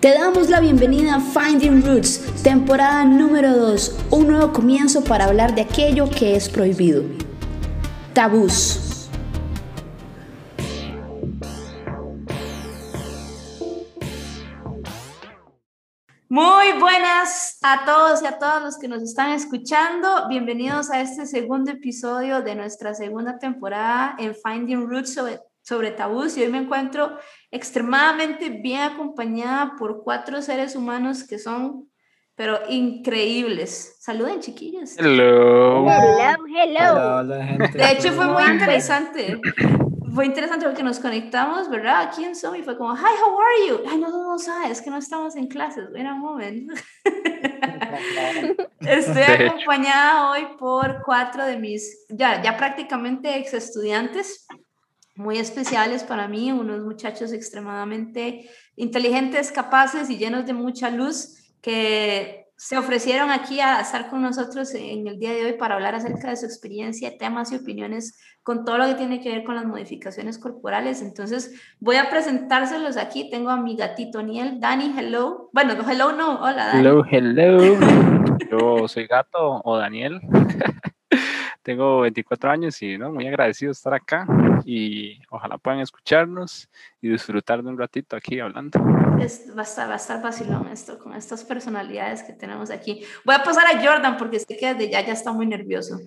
Te damos la bienvenida a Finding Roots, temporada número 2, un nuevo comienzo para hablar de aquello que es prohibido. Tabús. Muy buenas a todos y a todas los que nos están escuchando. Bienvenidos a este segundo episodio de nuestra segunda temporada en Finding Roots sobre, sobre tabús. Y hoy me encuentro extremadamente bien acompañada por cuatro seres humanos que son, pero increíbles. Saluden, chiquillos. Hello. Hello, hello. De hecho, fue muy interesante. Fue interesante porque nos conectamos, ¿verdad? Aquí en Zoom y fue como, hi, how are you? Ay, no, no, no sabes, que no estamos en clases. Wait a moment. Estoy acompañada hoy por cuatro de mis, ya, ya prácticamente ex estudiantes muy especiales para mí, unos muchachos extremadamente inteligentes, capaces y llenos de mucha luz que se ofrecieron aquí a estar con nosotros en el día de hoy para hablar acerca de su experiencia, temas y opiniones con todo lo que tiene que ver con las modificaciones corporales. Entonces, voy a presentárselos aquí. Tengo a mi gatito Niel, Dani, hello. Bueno, hello no, hola Dani. Hello, hello. Yo soy gato o Daniel. Tengo 24 años y ¿no? muy agradecido de estar acá y ojalá puedan escucharnos y disfrutar de un ratito aquí hablando. Es, va, a estar, va a estar vacilón esto con estas personalidades que tenemos aquí. Voy a pasar a Jordan porque sé que desde ya ya está muy nervioso.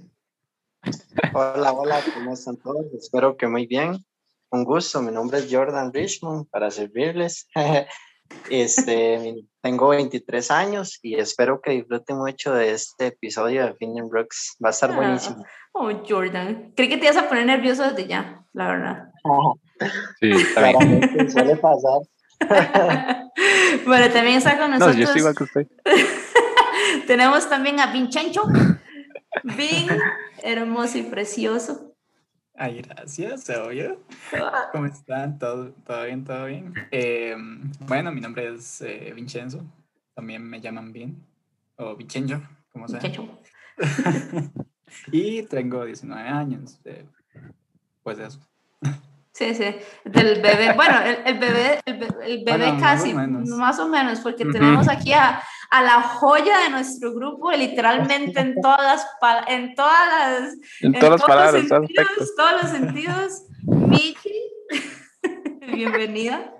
Hola, hola, ¿cómo están todos? Espero que muy bien. Un gusto, mi nombre es Jordan Richmond para servirles. Este, tengo 23 años y espero que disfruten mucho de este episodio de Finding Brooks. Va a estar buenísimo. Oh, Jordan. Creí que te ibas a poner nervioso desde ya, la verdad. Sí, Claramente suele pasar. bueno, también está con nosotros. No, yo estoy igual que usted. Tenemos también a Vincenzo. Vin, hermoso y precioso. Ay, gracias, oye. ¿Cómo están? ¿Todo, todo bien? ¿Todo bien? Eh, bueno, mi nombre es eh, Vincenzo. También me llaman Vin. O Vincenzo, como sea. Vincenzo. y tengo 19 años. eh, pues eso. Sí, sí, del bebé. Bueno, el, el bebé, el, el bebé Bueno, más o casi, más o menos, porque tenemos aquí a, a la joya de nuestro grupo, literalmente en todas las, en todas las, En todas las todos palabras, los sentidos, todos los sentidos. Michi, bienvenida.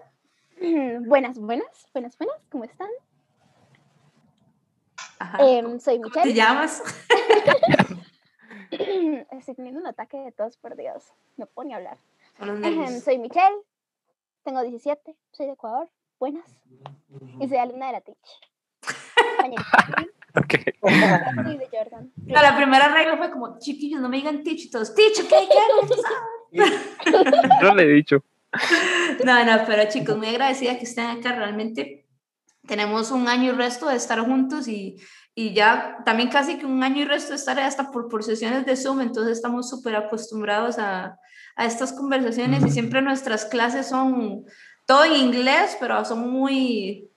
Buenas, buenas, buenas, buenas, ¿cómo están? Ajá. Em, soy ¿Cómo te Michelle. llamas? Estoy teniendo un ataque de tos, por Dios. No puedo ni hablar. Soy Michelle. Tengo 17. Soy de Ecuador. Buenas. Y soy alumna de la Teach. Compañerita. Ok. Soy de Jordan. No, la primera regla fue como, chiquillos, no me digan teach y todos, teach, ¿qué? ¿Qué? Yo le he dicho. No, no, pero chicos, muy agradecida que estén acá. Realmente tenemos un año y resto de estar juntos y, y ya también casi que un año y resto estar hasta por, por sesiones de Zoom, entonces estamos súper acostumbrados a, a estas conversaciones y siempre nuestras clases son todo en inglés, pero son muy,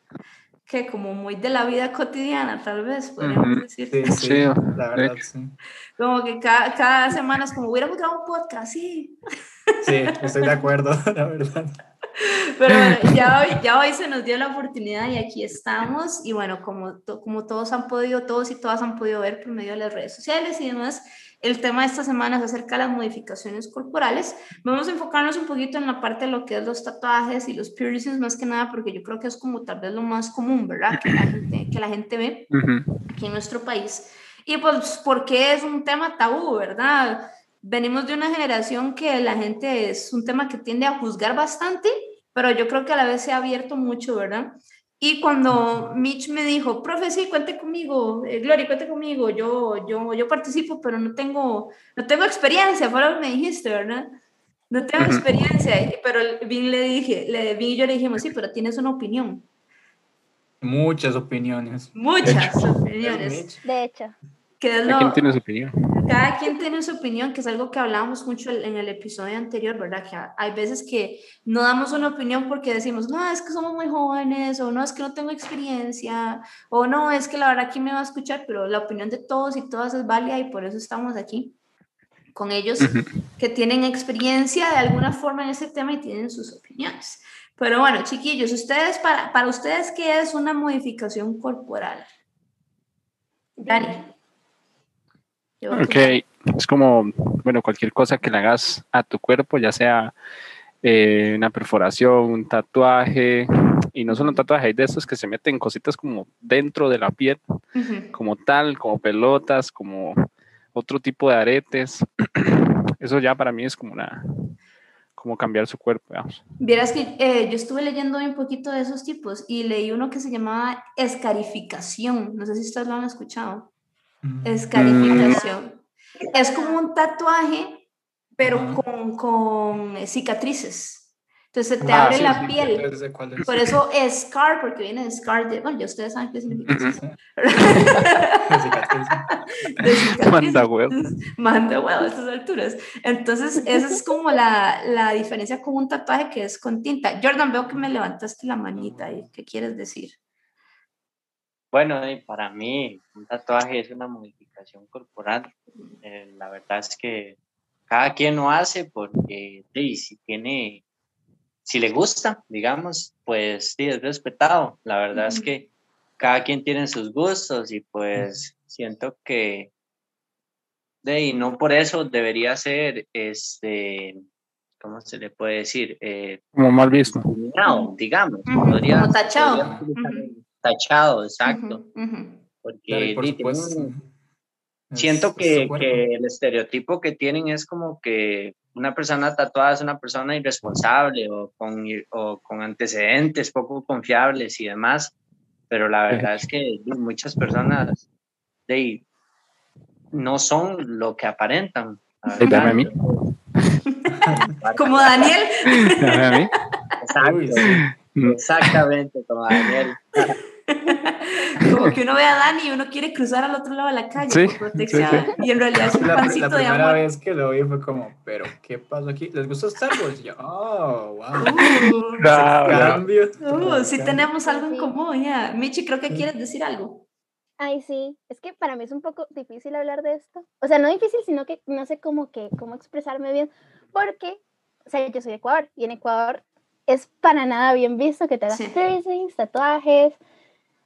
que como muy de la vida cotidiana, tal vez, podríamos decir. Sí, sí, Sí, la verdad, sí. Como que cada, cada semana es como, hubiéramos grabado un podcast, sí. Sí, estoy de acuerdo, la verdad. Pero bueno, ya hoy, ya hoy se nos dio la oportunidad y aquí estamos. Y bueno, como, como todos han podido, todos y todas han podido ver por medio de las redes sociales y demás, el tema de esta semana es acerca de las modificaciones corporales. Vamos a enfocarnos un poquito en la parte de lo que es los tatuajes y los piercings, más que nada, porque yo creo que es como tal vez lo más común, ¿verdad? Que la gente, que la gente ve Ujú. aquí en nuestro país. Y pues, porque es un tema tabú, verdad? Venimos de una generación que la gente es un tema que tiende a juzgar bastante, pero yo creo que a la vez se ha abierto mucho, ¿verdad? Y cuando Mitch me dijo, profe, sí, cuente conmigo, eh, Glory, cuente conmigo, yo, yo, yo participo, pero no tengo, no tengo experiencia, fue lo que me dijiste, ¿verdad? No tengo experiencia, pero Vin le dije, le, Vin y yo le dijimos, sí, pero tienes una opinión, Muchas opiniones. muchas opiniones, De hecho, que es ¿A quién lo, tiene su opinión? cada quien tiene su opinión, que es algo que hablábamos mucho en el episodio anterior, ¿verdad? Que hay veces que no damos una opinión porque decimos, no, es que somos muy jóvenes, o no, es que no tengo experiencia, o no, es que la verdad, ¿quién me va a escuchar? Pero la opinión de todos y todas es válida y por eso estamos aquí con ellos Ujú. que tienen experiencia de alguna forma en ese tema y tienen sus opiniones. Pero bueno, chiquillos, ustedes, para, para ustedes, ¿qué es una modificación corporal? Dani. Yo Ok, es como, bueno, cualquier cosa que le hagas a tu cuerpo, ya sea eh, una perforación, un tatuaje, y no solo un tatuaje, hay de estos que se meten cositas como dentro de la piel, como tal, como pelotas, como otro tipo de aretes. Eso ya para mí es como una, como cambiar su cuerpo, digamos. Vieras que eh, yo estuve leyendo un poquito de esos tipos y leí uno que se llamaba escarificación. No sé si ustedes lo han escuchado. Mm. Escarificación. Es como un tatuaje, pero con, con eh, cicatrices. Entonces se te Ah, abre sí, la Sí, piel. es. Por eso es scar, porque viene de scar de. Bueno, ya ustedes saben qué significa. eso. Manda huevo. Manda huevo a estas alturas. Entonces, esa es como la, la diferencia con un tatuaje que es con tinta. Jordan, veo que me levantaste la manita ahí. ¿Qué quieres decir? Bueno, y para mí un tatuaje es una modificación corporal. Eh, la verdad es que cada quien lo hace porque sí, si tiene, si le gusta, digamos, pues sí, es respetado. La verdad es que cada quien tiene sus gustos y pues siento que de y no por eso debería ser, este, ¿cómo se le puede decir? Eh, Como mal visto. digamos. Podría- como tachado. podría. Tachado, exacto. Ujú, ujú. Porque Claro, por es- siento es que, que el estereotipo que tienen es como que una persona tatuada es una persona irresponsable o con, o con antecedentes poco confiables y demás, pero la verdad es que muchas personas di, no son lo que aparentan. dame a mí. Como Daniel. Dame a mí. Exacto, exactamente como Daniel. Como que uno ve a Dani y uno quiere cruzar al otro lado de la calle Sí, por protección. Y en realidad es un La, la pancito de primera amor. vez que lo vi fue como, pero ¿qué pasó aquí? ¿Les gusta Star Wars? Y yo, oh, wow. Uh, Bravo, bravo. Cambio. uh, sí tenemos algo en Sí. común, ya. Michi, creo que Sí. quieres decir algo. Ay, sí, es que para mí es un poco difícil hablar de esto. O sea, no difícil, sino que no sé cómo que cómo expresarme bien, porque, o sea, yo soy de Ecuador y en Ecuador es para nada bien visto que te hagas Sí. piercings, tatuajes.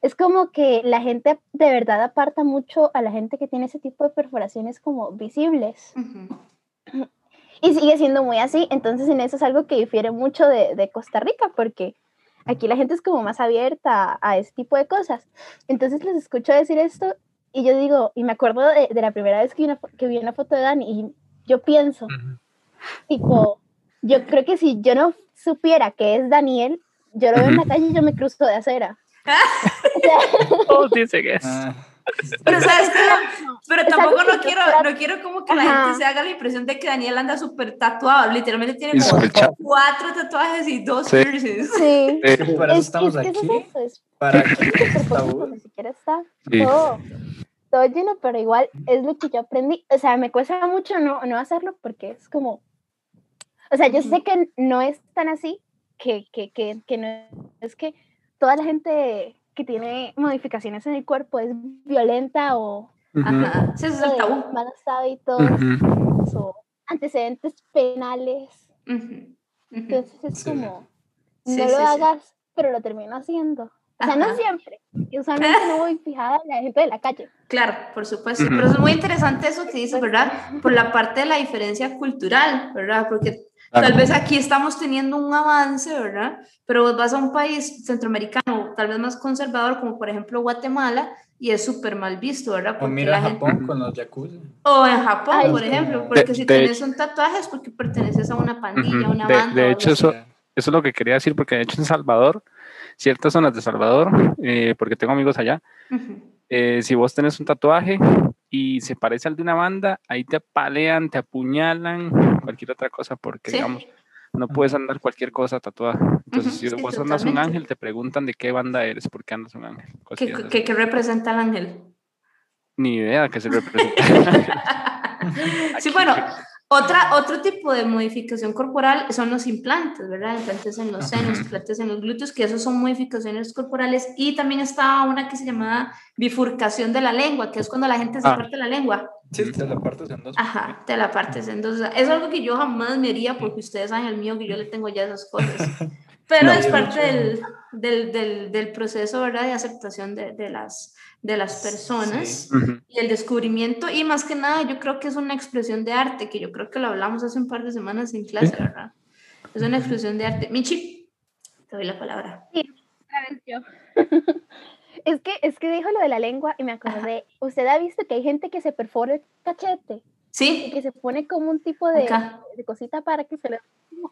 Es como que la gente de verdad aparta mucho a la gente que tiene ese tipo de perforaciones como visibles. Y sigue siendo muy así, entonces en eso es algo que difiere mucho de, de Costa Rica, porque aquí la gente es como más abierta a, a ese tipo de cosas. Entonces les escucho decir esto y yo digo, y me acuerdo de, de la primera vez que vi, una, que vi una foto de Dani y yo pienso, Ujú. tipo, yo creo que si yo no supiera que es Daniel, yo lo veo en la calle y yo me cruzo de acera. Sea, Todos dicen eso. Ah, Pero sabes que pero tampoco no quiero, no quiero como que la Ajá. gente se haga la impresión de que Daniel anda súper tatuado. Literalmente tiene como cuatro tatuajes y dos Sí. piercings. sí. Que para eso Es, estamos es aquí. es eso, es Para que ni siquiera está Sí. todo, todo lleno, pero igual es lo que yo aprendí. O sea, me cuesta mucho no, no hacerlo porque es como, o sea, yo sé que no es tan así, que, que, que, que no es que toda la gente que tiene modificaciones en el cuerpo es violenta o Ajá. Sí, es el tabú. malos hábitos ujú. o antecedentes penales. Ujú, ujú. Entonces es Sí. como, no sí, lo sí. hagas, pero lo termino haciendo. O sea, Ajá. no siempre. Y usualmente no voy fijada en la gente de la calle. Claro, por supuesto. Pero es muy interesante eso que dices, ¿verdad? Por la parte de la diferencia cultural, ¿verdad? Porque tal vez aquí estamos teniendo un avance, ¿verdad? Pero vos vas a un país centroamericano, tal vez más conservador, como por ejemplo Guatemala, y es súper mal visto, ¿verdad? O Porque mira la gente... Japón con los yakuza. O en Japón, Ay, por ejemplo, De- porque si de tienes un tatuaje es porque perteneces a una pandilla, a Ujú. una De- banda. de o algo hecho, eso- Eso es lo que quería decir, porque de hecho en Salvador, ciertas zonas de Salvador, eh, porque tengo amigos allá, Ujú. eh, si vos tenés un tatuaje y se parece al de una banda, ahí te apalean, te apuñalan, cualquier otra cosa, porque Sí. digamos, no puedes andar cualquier cosa tatuada. Entonces, si sí, vos andas un ángel, te preguntan de qué banda eres, por qué andas un ángel. ¿Qué, cosillas así. qué- qué representa el ángel? Ni idea que se representa. Sí, bueno, otra, otro tipo de modificación corporal son los implantes, ¿verdad? Implantes en los senos, implantes en los glúteos, que esos son modificaciones corporales. Y también está una que se llama bifurcación de la lengua, que es cuando la gente se Ah. parte la lengua. Sí, te la partes en dos. Ajá, te la partes. Entonces, es algo que yo jamás me haría porque ustedes saben el mío que yo le tengo ya esas cosas. Pero No. es parte del, del, del, del proceso, ¿verdad? De aceptación de, de las, de las personas Sí. Y el descubrimiento. Y más que nada, yo creo que es una expresión de arte, que yo creo que lo hablamos hace un par de semanas en clase, ¿verdad? Es una expresión de arte. Michi, te doy la palabra. Vez yo. es, que, es que dijo lo de la lengua y me acordé. ¿Usted ha visto que hay gente que se perfora el cachete? Y ¿Sí? que se pone como un tipo de, de cosita para que se le...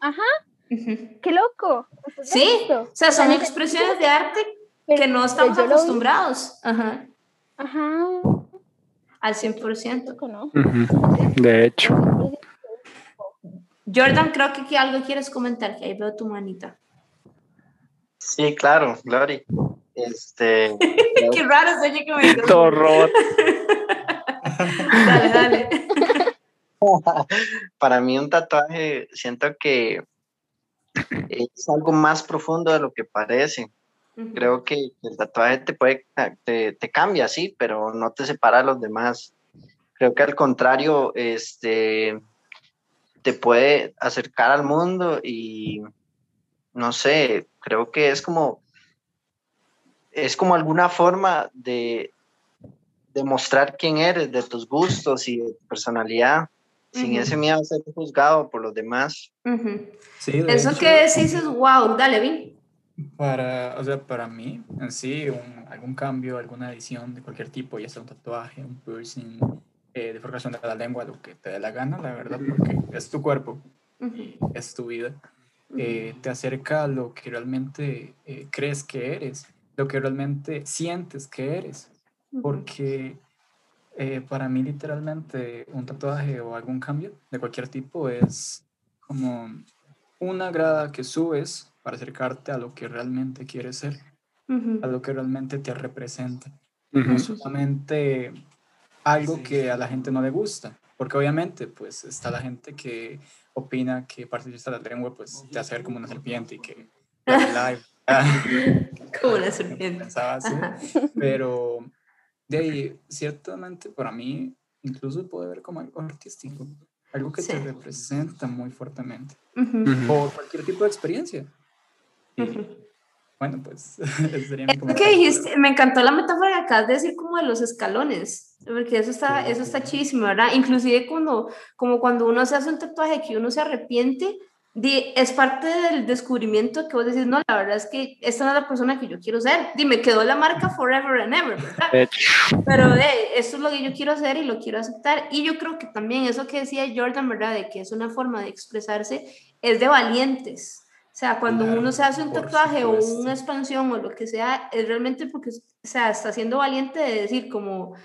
Ajá, Ujú. qué loco. ¿Usted lo ha Sí, o sea, son expresiones de arte que no estamos acostumbrados. Ajá, Ajá, al 100%. loco, ¿no? De hecho. Jordan, creo que aquí algo quieres comentar, que ahí veo tu manita. Sí, claro, Glory. Este, Qué raro soy yo que me Todo robot. Dale, dale. para mí un tatuaje siento que es algo más profundo de lo que parece. Creo que el tatuaje te puede, te, te cambia, sí, pero no te separa de los demás. Creo que al contrario, este, te puede acercar al mundo y, no sé, creo que es como, es como alguna forma de demostrar quién eres, de tus gustos y de tu personalidad, sin ese miedo a ser juzgado por los demás. Sí, de Eso hecho, que decís es wow, dale, Vin. Para, o sea, para mí, en sí, un- algún cambio, alguna edición de cualquier tipo, ya sea un tatuaje, un piercing, eh, deformación de la lengua, lo que te dé la gana, la verdad, porque es tu cuerpo, Ujú. es tu vida, eh, te acerca a lo que realmente eh, crees que eres, lo que realmente sientes que eres, porque eh, para mí literalmente un tatuaje o algún cambio de cualquier tipo es como una grada que subes para acercarte a lo que realmente quieres ser, Ujú. a lo que realmente te representa. No Ujú. solamente algo que a la gente no le gusta, porque obviamente pues está la gente que opina que partirse la lengua pues te hace ver como una serpiente y que Como una serpiente. pensaba así, pero de ahí, ciertamente para mí incluso puede ver como algo artístico, algo que te Sí. representa muy fuertemente, Ujú. Ujú. o cualquier tipo de experiencia. Y bueno, pues sería mi comentario. dijiste, me encantó la metáfora que acabas de decir como de los escalones, porque eso está, Sí, eso está sí. chísimo, ¿verdad? Inclusive cuando, como cuando uno se hace un tatuaje que uno se arrepiente, di- es parte del descubrimiento que vos decís, no, la verdad es que esta no es la persona que yo quiero ser. Dime, quedó la marca forever and ever, ¿verdad? De hecho. Pero de, esto es lo que yo quiero hacer y lo quiero aceptar. Y yo creo que también eso que decía Jordan, ¿verdad? De que es una forma de expresarse, es de valientes. O sea, cuando Claro, uno se hace un tatuaje o supuesto. una expansión o lo que sea, es realmente porque, o sea, está siendo valiente de decir como,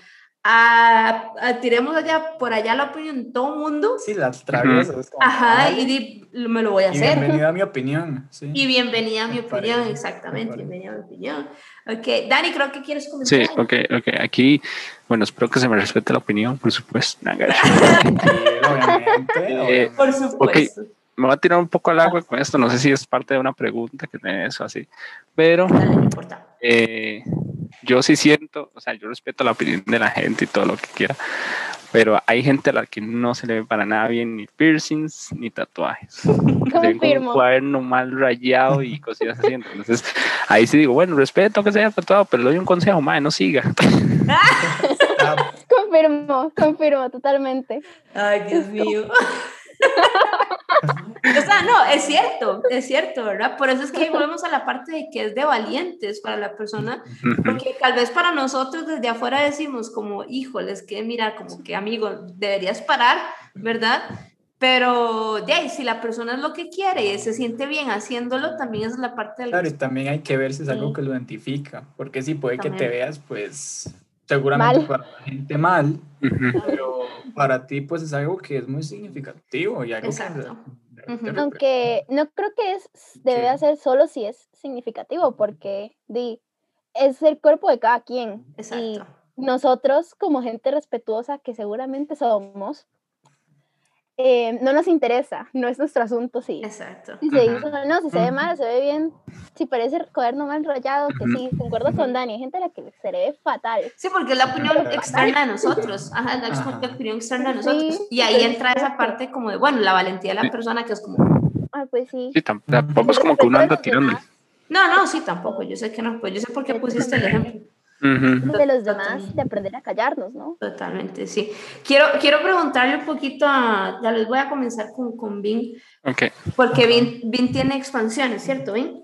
a, a- tiremos allá, por allá la opinión de todo mundo, Sí, la traviesa. es como, ajá, "Ay, y di, me lo voy a y hacer. bienvenido a mi opinión. Sí. Y bienvenida a mi Me opinión, parece, me exactamente, bienvenida a mi opinión. Ok, Dani, creo que quieres comentar. Sí, ok, ok. Aquí, bueno, espero que se me respete la opinión, por supuesto. Naga. Sí, obviamente. Eh, obviamente. Por supuesto. Me voy a tirar un poco al agua con esto. No sé si es parte de una pregunta que tenés o así. Pero eh, yo sí siento, o sea, yo respeto la opinión de la gente y todo lo que quiera. Pero hay gente a la que no se le ve para nada bien ni piercings ni tatuajes. Porque se ven como un Confirmo. cuaderno mal rayado y cosillas así. Entonces, ahí sí digo, bueno, respeto que se haya tatuado, pero le doy un consejo, madre, no siga. Ah, Confirmo, confirmo, totalmente. Ay, Dios mío. o sea, no, es cierto, es cierto, ¿verdad? Por eso es que volvemos a la parte de que es de valientes para la persona, porque tal vez para nosotros desde afuera decimos como, híjoles, que mira, como que amigo, deberías parar, ¿verdad? Pero de ahí, si la persona es lo que quiere y se siente bien haciéndolo, también es la parte del... claro, y también hay que ver si es algo que lo identifica, porque sí, puede que te veas, pues, seguramente Mal. para la gente mal, pero para ti, pues, es algo que es muy significativo y algo Exacto. que... Ujú. representa. Aunque no creo que es, debe Sí. ser solo si es significativo, porque di, es el cuerpo de cada quien. Y Exacto. nosotros, como gente respetuosa que seguramente somos, eh, no nos interesa, no es nuestro asunto si, Exacto. si se hizo no, si se ve mal, se ve bien, si parece cuaderno mal rayado, que sí, concuerdo con Dani, hay gente a la que se le ve fatal. Sí, porque es la opinión externa de nosotros. Ajá, la Ajá. opinión externa de nosotros. Sí, Y ahí pues, entra esa parte como de, bueno, la valentía de la persona que es como, Ah, pues sí. Sí, tam- tampoco es como que uno anda tirando. No, no, sí, tampoco. Yo sé que no. Pues yo sé por qué pusiste el ejemplo. De los demás de aprender a callarnos, ¿no? Totalmente, sí. Quiero, quiero preguntarle un poquito a. Ya les voy a comenzar con, con Vin, Ok. porque Vin, Vin tiene expansiones, ¿cierto, Vin?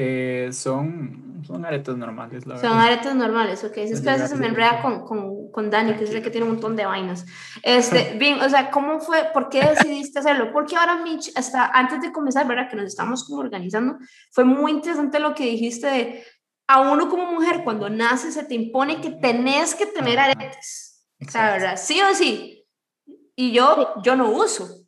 Eh, son, son aretes normales, la Son verdad. aretes normales, ok. Es que a veces se me enreda con, con, con Dani, que es el que tiene un montón de vainas. Este, bien, o sea, ¿cómo fue? ¿Por qué decidiste hacerlo? Porque ahora, Mitch, hasta antes de comenzar, ¿verdad? Que nos estamos como organizando, fue muy interesante lo que dijiste de a uno como mujer, cuando nace, se te impone que tenés que tener aretes. O sea. ¿verdad? Sí o sí. Y yo, yo no uso.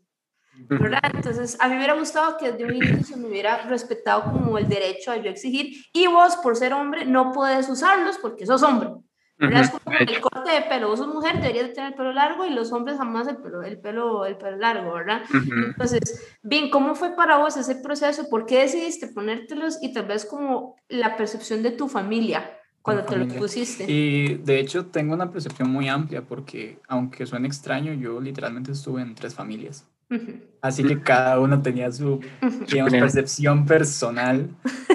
¿Verdad? Entonces, a mí me hubiera gustado que desde un inicio se me hubiera respetado como el derecho a yo exigir, y vos, por ser hombre, no puedes usarlos porque sos hombre. ¿verdad? Es como el corte de pelo, vos sos mujer, deberías de tener el pelo largo, y los hombres jamás el pelo, el pelo, el pelo largo, ¿verdad? Entonces, bien, ¿cómo fue para vos ese proceso? ¿Por qué decidiste ponértelos? Y tal vez como la percepción de tu familia cuando te familia. pusiste. Y de hecho tengo una percepción muy amplia porque aunque suene extraño, yo literalmente estuve en tres familias. Así que cada uno tenía su digamos, percepción personal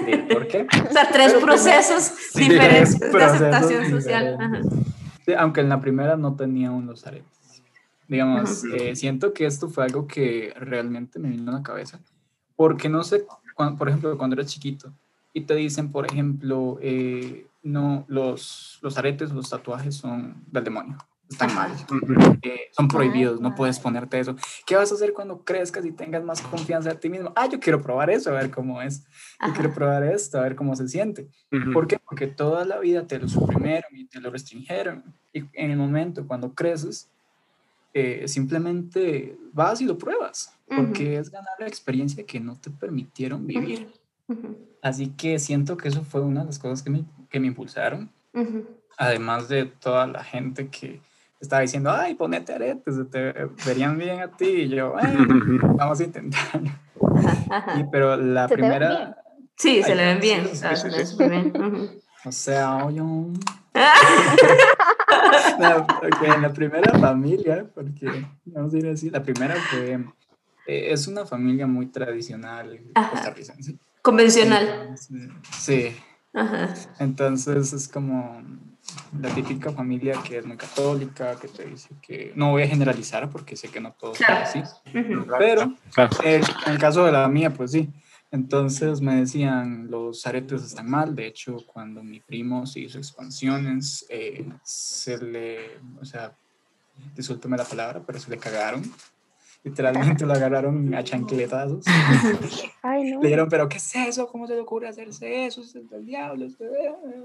de por qué. O sea, tres Pero procesos Sí, diferentes tres de aceptación procesos social. Sí, aunque en la primera no tenía aún los aretes. Digamos, eh, siento que esto fue algo que realmente me vino a la cabeza. Porque no sé, cuan- por ejemplo, cuando eres chiquito y te dicen, por ejemplo, eh, no, los, los aretes, los tatuajes son del demonio, están mal, eh, son prohibidos, no Ay, puedes ponerte eso. ¿Qué vas a hacer cuando crezcas y tengas más confianza en ti mismo? Ah, yo quiero probar eso, a ver cómo es. Yo quiero Ajá. probar esto, a ver cómo se siente. Ujú. ¿Por qué? Porque toda la vida te lo suprimieron y te lo restringieron. Y en el momento cuando creces, eh, simplemente vas y lo pruebas. Porque es ganar la experiencia que no te permitieron vivir. Ujú, Así que siento que eso fue una de las cosas que me, que me impulsaron. Además de toda la gente que estaba diciendo, ay, ponete aretes, te verían bien a ti. Y yo, "Bueno, Ujú. vamos a. Y, pero la primera. Sí, se le ven bien. sí, o sea, sí, se le sí. ven súper bien. Ujú. o sea, yo... No, la primera familia, porque vamos a ir así, la primera fue, eh, es una familia muy tradicional costarricense. Convencional. Entonces, Sí, Ajá. entonces es como la típica familia que es muy católica, que te dice que, no voy a generalizar porque sé que no todos son Claro. así, Ujú. pero Claro. eh, en el caso de la mía, pues sí. Entonces me decían, los aretes están mal. De hecho, cuando mi primo se hizo expansiones, eh, se le, o sea, discúlpeme la palabra, pero se le cagaron. Literalmente lo agarraron a chancletazos. Ay, no. Le dijeron, pero ¿qué es eso? ¿Cómo se le ocurre hacerse eso? Es del diablo. esto es-".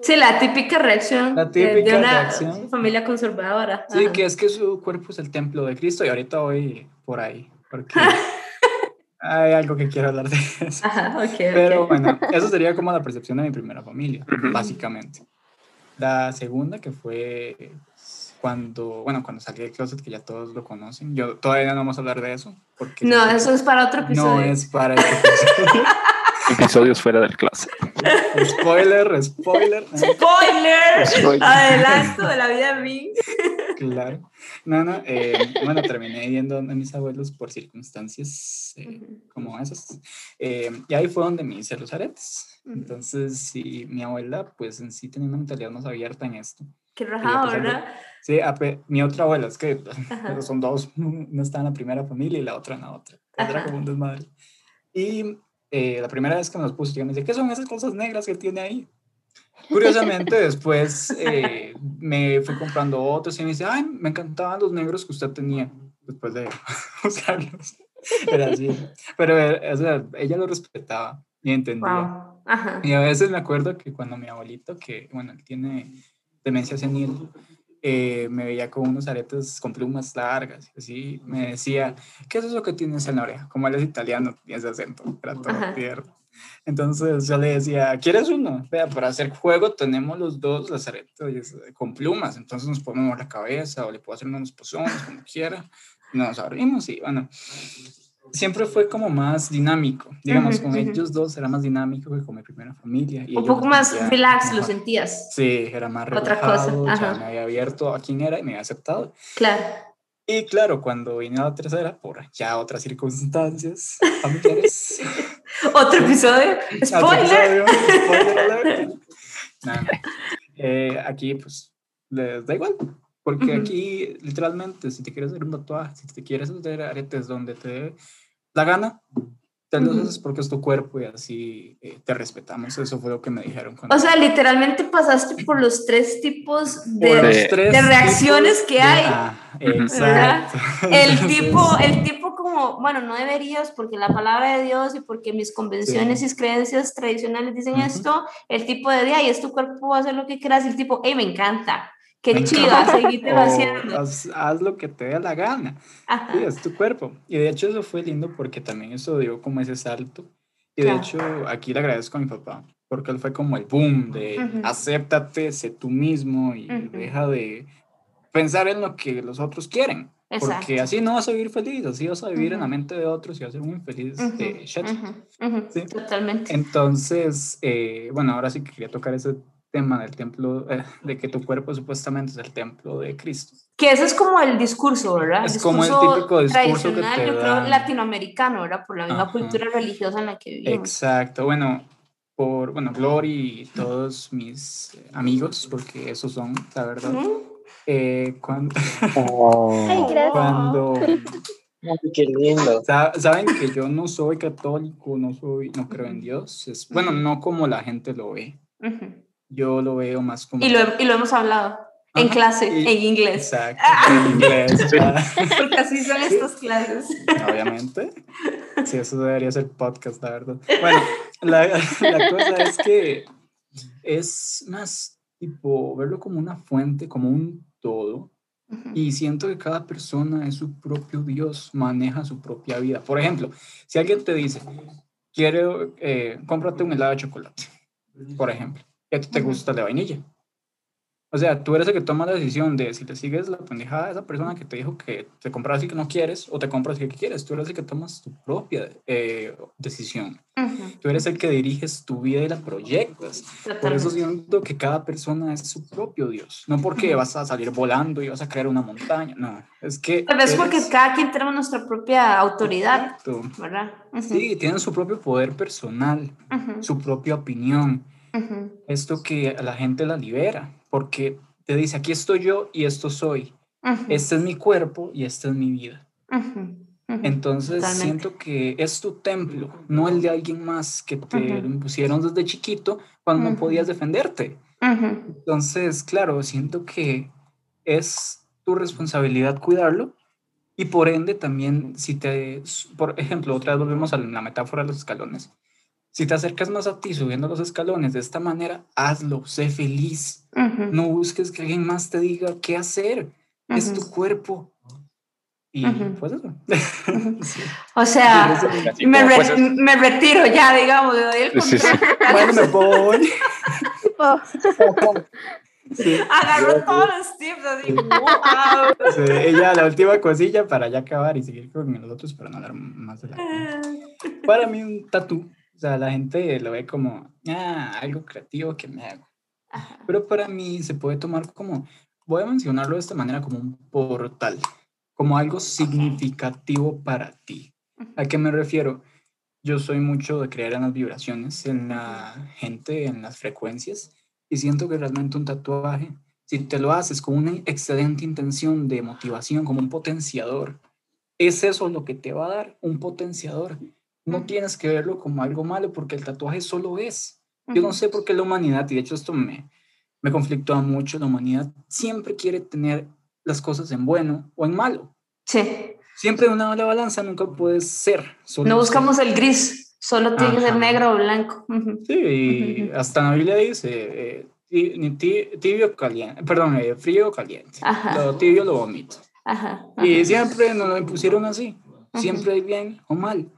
Sí, la típica reacción La de- de, típica una reacción. familia conservadora. Sí, Ajá. que es que su cuerpo es el templo de Cristo y ahorita voy por ahí, porque hay algo que quiero hablar de eso. Ajá, ok, ok. Pero bueno, eso sería como la percepción de mi primera familia, básicamente. La segunda que fue cuando, bueno, cuando salí del closet, que ya todos lo conocen. Yo todavía no vamos a hablar de eso. Porque No, eso es para otro episodio. no es para este episodio. Episodios fuera del clase. spoiler, spoiler. ¡Spoiler! Spoiler. Adelanto de la vida de mí. Claro. No, no, eh, bueno, terminé viendo a mis abuelos por circunstancias eh, como esas. Eh, y ahí fue donde me hice los aretes. Entonces, sí, mi abuela, pues en sí tenía una mentalidad más abierta en esto. Qué a rajado, ¿verdad? Sí, mi otra abuela, es que son dos, una está en la primera familia y la otra en la otra. Era Ajá. como un desmadre. Y eh, la primera vez que me los puse, yo me dice, ¿qué son esas cosas negras que tiene ahí? Curiosamente, después eh, me fui comprando otros y me dice, ay, me encantaban los negros que usted tenía después de usarlos. Era así. Pero eh, o sea, ella lo respetaba y entendía. Wow. Y a veces me acuerdo que cuando mi abuelito, que bueno, él tiene demencia senil, eh, me veía con unos aretes con plumas largas, así me decía, ¿qué es eso que tienes en la oreja? Como él es italiano, tiene ese acento, era todo tierno. Entonces yo le decía, ¿quieres uno? Vea, para hacer juego tenemos los dos los aretes con plumas, entonces nos ponemos la cabeza o le puedo hacer unos pozones, como quiera. Nos abrimos y bueno, siempre fue como más dinámico. Digamos, Ujú, con ujú. ellos dos era más dinámico que con mi primera familia. y Un poco más relax, lo sentías. Sí, era más Otra cosa, relajado, ya ajá. me había abierto a quién era y me había aceptado. Claro. Y claro, cuando vine a la tercera, por ya otras circunstancias familiares. Otro episodio. Spoiler. otro episodio, spoiler alert. No, no. Eh, aquí, pues, les da igual. Porque Ujú. aquí, literalmente, si te quieres hacer un tatuaje, si te quieres hacer aretes donde te dé la gana, te los Ujú. haces porque es tu cuerpo y así eh, te respetamos. Eso fue lo que me dijeron. cuando- O sea, literalmente pasaste por los tres tipos de... de- tres de reacciones tipos que de- hay. ah, Ujú. exacto. El tipo, el tipo como, bueno, no deberías porque la palabra de Dios y porque mis convenciones y creencias tradicionales dicen Ujú. esto, el tipo de día y es tu cuerpo, hacer lo que quieras, y el tipo, hey, me encanta, qué Me chiva, encanta. seguítelo o haciendo. Haz, haz lo que te dé la gana. Ajá. Sí, es tu cuerpo. Y de hecho eso fue lindo porque también eso dio como ese salto. Y de Claro. hecho aquí le agradezco a mi papá porque él fue como el boom de Ujú. acéptate, sé tú mismo y Ujú. deja de pensar en lo que los otros quieren. Porque Exacto. así no vas a vivir feliz, así vas a vivir en la mente de otros y vas a ser muy feliz de Sí. Totalmente. Entonces, eh, bueno, ahora sí que quería tocar ese tema del templo, eh, de que tu cuerpo supuestamente es el templo de Cristo. Que ese es como el discurso, ¿verdad? Es como el discurso típico discurso que tradicional, te yo creo, dan. latinoamericano, ¿verdad? Por la misma Ajá. cultura religiosa en la que vivimos. Exacto, bueno, por, bueno, Glory y todos mis eh, amigos, porque esos son, la verdad, Ujú. eh, cuando, gracias. cuando Ay, qué lindo. sa- saben que yo no soy católico, no soy, no creo en Dios, es, bueno, no como la gente lo ve, Ujú. Yo lo veo más como... Y lo, y lo hemos hablado en Ajá, clase, y- en inglés. Exacto, en inglés, ah, Porque así son estas clases. obviamente. Sí, eso debería ser podcast, la verdad. Bueno, la, la cosa es que es más tipo verlo como una fuente, como un todo. Y siento que cada persona es su propio Dios, maneja su propia vida. Por ejemplo, si alguien te dice, quiero, eh, cómprate un helado de chocolate, por ejemplo, y a ti te gusta el de vainilla. O sea, tú eres el que toma la decisión de si te sigues la pendejada de esa persona que te dijo que te compras y que no quieres o te compras y que quieres. Tú eres el que tomas tu propia eh, decisión. Ujú. Tú eres el que diriges tu vida y la proyectas. Por eso Totalmente. siento que cada persona es su propio Dios. No porque Ujú. vas a salir volando y vas a crear una montaña. No, es que. Tal vez porque eres- cada quien tenemos nuestra propia autoridad, Exacto. ¿verdad? Ujú. Sí, tienen su propio poder personal, su propia opinión. Esto que a la gente la libera, porque te dice, aquí estoy yo y esto soy. Ujú. Este es mi cuerpo y esta es mi vida. Entonces Totalmente. siento que es tu templo, no el de alguien más que te impusieron desde chiquito cuando no podías defenderte. Entonces, claro, siento que es tu responsabilidad cuidarlo y por ende también si te, por ejemplo, otra vez volvemos a la metáfora de los escalones. Si te acercas más a ti subiendo los escalones de esta manera, hazlo, sé feliz. Ujú. No busques que alguien más te diga qué hacer. Es Ujú. tu cuerpo. Y Ujú. pues eso. Sí. O sea, Así me, re- pues, es- me retiro ya, digamos, el Sí, sí. Bueno, me voy. Oh, Sí. Agarró todos los tips, así, wow. Sí, ya la última cosilla para ya acabar y seguir con los otros para no hablar más de la Para mí un tatú, o sea, la gente lo ve como, ah, algo creativo que me hago. Ajá. Pero para mí se puede tomar como, voy a mencionarlo de esta manera, como un portal, como algo significativo para ti. ¿A qué me refiero? Yo soy mucho de creer en las vibraciones, en la gente, en las frecuencias, y siento que realmente un tatuaje, si te lo haces con una excelente intención de motivación, como un potenciador, es eso lo que te va a dar, un potenciador. No tienes que verlo como algo malo, porque el tatuaje solo es. Yo no sé por qué la humanidad, y de hecho esto me, me conflictúa mucho, la humanidad siempre quiere tener las cosas en bueno o en malo. Sí, Siempre una doble balanza nunca puede ser. solo no ser. buscamos el gris, solo tiene que ser negro o blanco. Sí, y hasta la Biblia dice eh, tibio caliente, perdón, eh, frío o caliente. Ajá. Lo tibio lo vomito. Ajá, ajá. Y siempre nos lo impusieron así. Siempre hay bien o mal.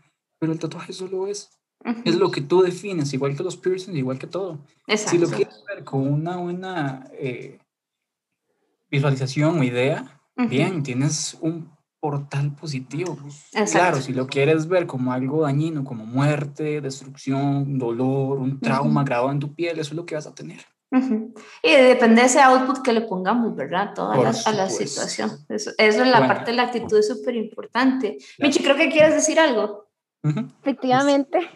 Pero el tatuaje solo es. Es lo que tú defines, igual que los piercings, igual que todo. Exacto. Si lo quieres ver con una buena eh, visualización o idea, Ujú. bien, tienes un portal positivo. Exacto. Claro, si lo quieres ver como algo dañino, como muerte, destrucción, dolor, un trauma Ujú. grabado en tu piel, eso es lo que vas a tener. Y depende de ese output que le pongamos, ¿verdad? Toda la, a la situación. Eso, eso es la parte de la actitud es súper importante. Michi, creo que quieres decir algo. Efectivamente.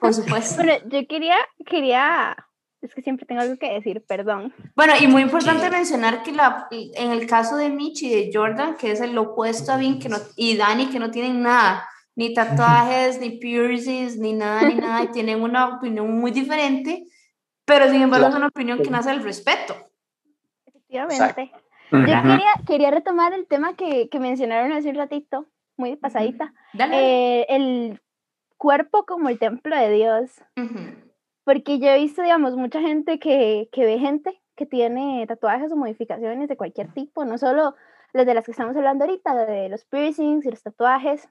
Por supuesto. bueno, yo quería, quería, es que siempre tengo algo que decir, perdón. Bueno, y muy importante mencionar que la, en el caso de Michi y de Jordan, que es el opuesto a Vin que no, y Dani, que no tienen nada, ni tatuajes, ni piercings, ni nada, ni nada, y tienen una opinión muy diferente pero sin embargo es una opinión que nace del respeto. Efectivamente. Yo quería, quería, retomar el tema que, que, mencionaron hace un ratito, muy pasadita. Eh, el cuerpo como el templo de Dios. Porque yo he visto, digamos, mucha gente que, que, ve gente que tiene tatuajes o modificaciones de cualquier tipo, no solo las de las que estamos hablando ahorita, de los piercings y los tatuajes,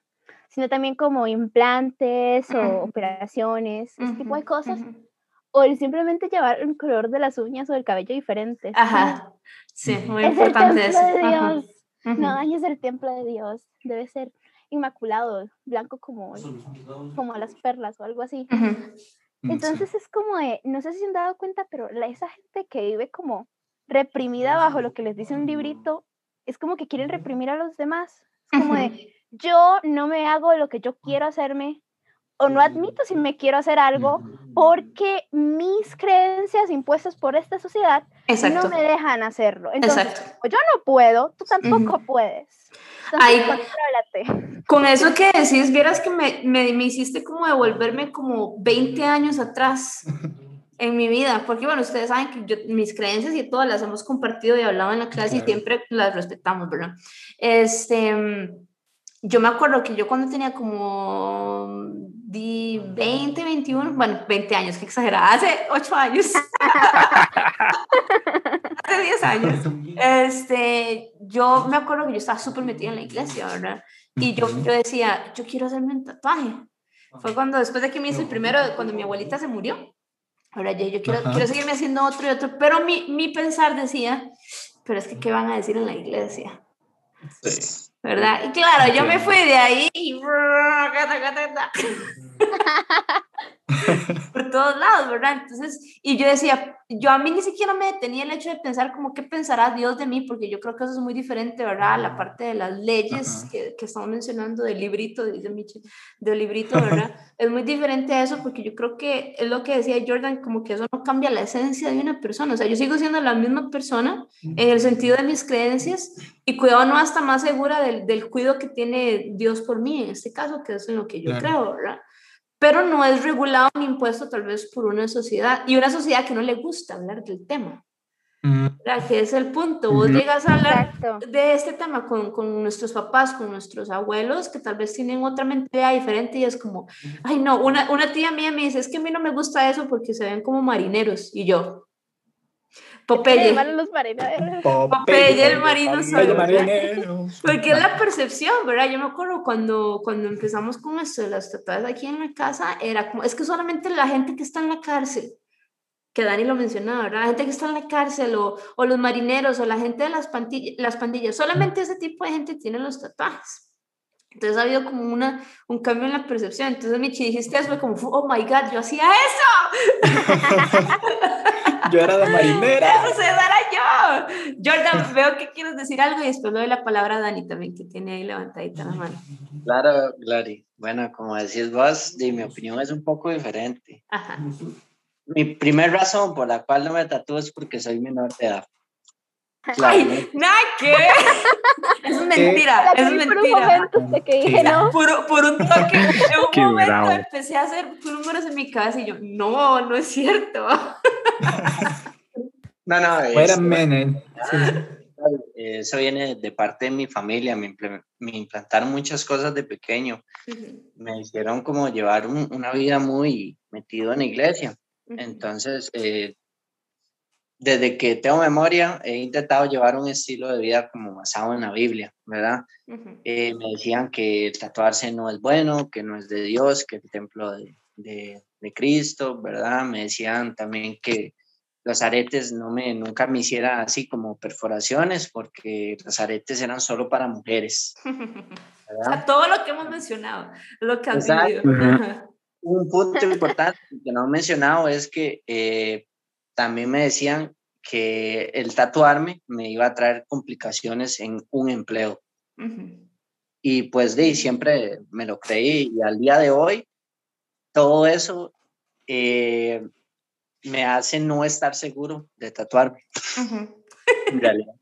sino también como implantes o operaciones, ese tipo de cosas o el simplemente llevar el color de las uñas o el cabello diferente. Ajá. Sí, muy es importante el templo De Dios. No es el templo de Dios. Debe ser inmaculado, blanco como, como las perlas o algo así. Mm, Entonces es como de, no sé si se han dado cuenta, pero la, esa gente que vive como reprimida bajo lo que les dice un librito, es como que quieren reprimir a los demás. Es como de, yo no me hago lo que yo quiero hacerme, o no admito si me quiero hacer algo porque mis creencias impuestas por esta sociedad no me dejan hacerlo. Entonces, yo no puedo, tú tampoco puedes. Ahí, con eso que decís, vieras que me, me, me, hiciste como devolverme como 20 años atrás en mi vida, porque bueno, ustedes saben que yo, mis creencias y todas las hemos compartido y hablado en la clase y siempre las respetamos, ¿verdad? Este, yo me acuerdo que yo cuando tenía como 20, 21, bueno, 20 años, qué exagerada, hace 8 años, hace 10 años, este, yo me acuerdo que yo estaba súper metida en la iglesia, ¿verdad? Y yo, yo decía, yo quiero hacerme un tatuaje. Fue cuando, después de que me hice el primero, cuando mi abuelita se murió, ahora yo, yo quiero, quiero seguirme haciendo otro y otro, pero mi, mi pensar decía, pero es que, ¿qué van a decir en la iglesia? Sí. ¿verdad? Y claro, yo me fui de ahí y por todos lados, ¿verdad? Entonces, y yo decía, yo a mí ni siquiera me detenía el hecho de pensar como qué pensará Dios de mí, porque yo creo que eso es muy diferente, ¿verdad? La parte de las leyes que, que, estamos mencionando del librito, dice Michel, del librito, ¿verdad? es muy diferente a eso, porque yo creo que es lo que decía Jordan, como que eso no cambia la esencia de una persona, o sea, yo sigo siendo la misma persona en el sentido de mis creencias y cuidado no hasta más segura del, del cuidado que tiene Dios por mí, en este caso, que es en lo que yo creo, ¿verdad? Pero no es regulado ni impuesto tal vez por una sociedad y una sociedad que no le gusta hablar del tema. Mm. Que es el punto. Vos llegas a hablar de este tema con, con, nuestros papás, con nuestros abuelos, que tal vez tienen otra mentalidad diferente y es como, ay no, una, una tía mía me dice, es que a mí no me gusta eso porque se ven como marineros y yo, Popeye. los marineros. Popeye, el marino Porque es la percepción, ¿verdad? Yo me acuerdo cuando, cuando empezamos con esto de las tatuajes aquí en la casa, era como, es que solamente la gente que está en la cárcel, que Dani lo mencionaba, ¿verdad? La gente que está en la cárcel o, o los marineros o la gente de las, pandillas, las pandillas, solamente ese tipo de gente tiene los tatuajes. Entonces ha habido como una, un cambio en la percepción. Entonces Michi dijiste eso, fue como, oh my god, yo hacía eso. yo era de marinera. Eso se dará yo. Jordan, veo que quieres decir algo y después le doy la palabra a Dani también, que tiene ahí levantadita la mano. Claro, Glari. Bueno, como decís vos, de mi opinión es un poco diferente. Ajá. Mi primer razón por la cual no me tatúo es porque soy menor de edad. Ay, nada que Es mentira, es mentira. Por un momento que dije, no. Por, por, un toque, en un momento empecé a hacer números en mi cabeza y yo, no, no es cierto. no, no. Fuera menen. Eso viene de parte de mi familia, me, implantaron muchas cosas de pequeño. Me hicieron como llevar una vida muy metido en la iglesia. Entonces, eh, desde que tengo memoria, he intentado llevar un estilo de vida como basado en la Biblia, ¿verdad? Eh, me decían que tatuarse no es bueno, que no es de Dios, que el templo de, de, de, Cristo, ¿verdad? Me decían también que los aretes no me, nunca me hiciera así como perforaciones, porque los aretes eran solo para mujeres. o sea, todo lo que hemos mencionado, lo que han vivido. Un punto importante que no he mencionado es que eh, también me decían que el tatuarme me iba a traer complicaciones en un empleo. Y pues de siempre me lo creí y al día de hoy todo eso eh, me hace no estar seguro de tatuarme. en realidad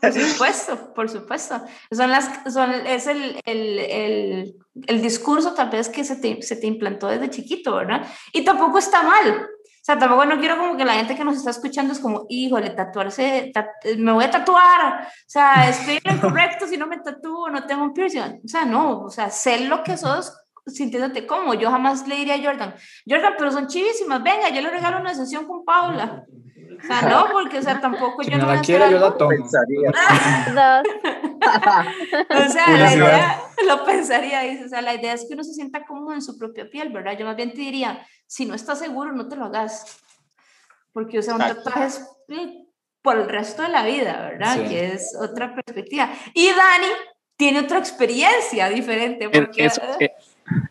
por supuesto, por supuesto. Son las, son, es el, el, el, el, discurso tal vez que se te, se te implantó desde chiquito, ¿verdad? Y tampoco está mal. Sea, tampoco no quiero como que la gente que nos está escuchando es como, híjole, tatuarse, me voy a tatuar. O sea, estoy incorrecto si no me tatúo, no tengo un piercing. O sea, no, o sea, sé lo que sos sintiéndote como. Yo jamás le diría a Jordan, Jordan, pero son chivísimas, venga, yo le regalo una sesión con Paula. O sea, no, porque, o sea, tampoco yo no, la quiero, yo la tomo. o sea, la idea, lo pensaría, dice, o sea, la idea es que uno se sienta cómodo en su propia piel, ¿verdad? Yo más bien te diría, si no estás seguro, no te lo hagas. Porque, o sea, un tatuaje es por el resto de la vida, ¿verdad? Que es otra perspectiva. Y Dani tiene otra experiencia diferente. Porque, eh,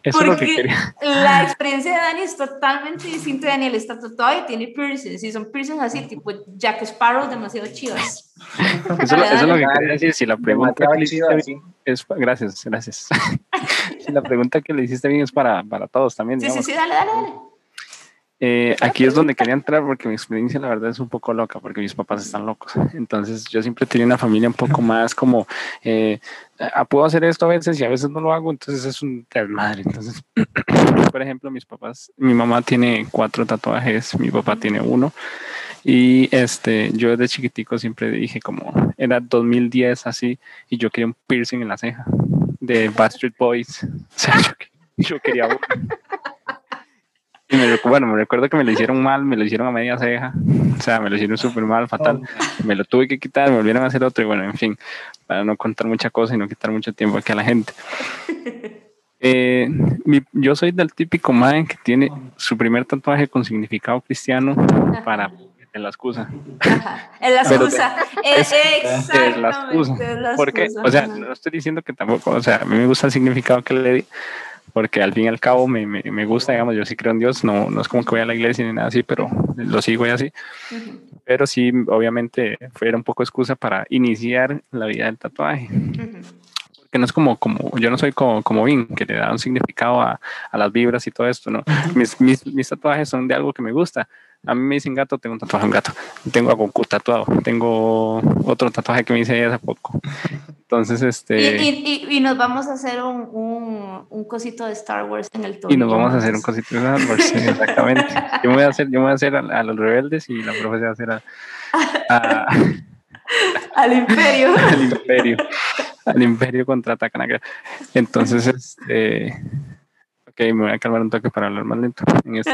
eso Porque es lo que quería. la experiencia de Dani es totalmente distinta. Daniel está tatuado y tiene piercings. Y son piercings así, tipo Jack Sparrow, demasiado chivas. Eso, eso es lo que quería decir. Si la pregunta que le hiciste bien es. Gracias, gracias. si la pregunta que le hiciste bien es para, para todos también. Sí, sí, sí, dale, dale, dale. Eh, aquí es donde quería entrar porque mi experiencia la verdad es un poco loca porque mis papás están locos. Entonces yo siempre tenía una familia un poco más como, eh, ah, puedo hacer esto a veces y a veces no lo hago, entonces es un desmadre. Entonces, por ejemplo, mis papás, mi mamá tiene cuatro tatuajes, mi papá tiene uno y este, yo desde chiquitico siempre dije como, era 2010 así y yo quería un piercing en la ceja de Bastard Boys. O sea, yo, yo quería uno. Me, bueno, me recuerdo que me lo hicieron mal, me lo hicieron a media ceja, o sea, me lo hicieron súper mal, fatal. Me lo tuve que quitar, me volvieron a hacer otro y bueno, en fin, para no contar mucha cosa y no quitar mucho tiempo aquí a la gente. Eh, yo soy del típico man que tiene su primer tatuaje con significado cristiano para en la excusa. en la excusa. Es, es, la excusa. Porque, o sea, no estoy diciendo que tampoco, o sea, a mí me gusta el significado que le di, porque al fin y al cabo me, me, me, gusta, digamos, yo sí creo en Dios, no, no es como que voy a la iglesia ni nada así, pero lo sigo y así. Pero sí, obviamente, fue un poco excusa para iniciar la vida del tatuaje. Porque no es como, como, yo no soy como, como Vin, que le da un significado a, a las vibras y todo esto, ¿no? mis, mis, mis tatuajes son de algo que me gusta. A mí me dicen gato, tengo un tatuaje un gato. Tengo a Goku tatuado. Tengo otro tatuaje que me hice hace poco. Entonces, este... Y, y, y, nos vamos a hacer un, un, un, cosito de Star Wars en el tobillo. Y nos vamos a hacer un cosito de Star Wars, exactamente. Yo me voy a hacer, yo me voy a, hacer a, los rebeldes y la profe se va a hacer a... a al imperio. al imperio. Al imperio contraatacan Entonces, este me voy a calmar un toque para hablar más lento en este,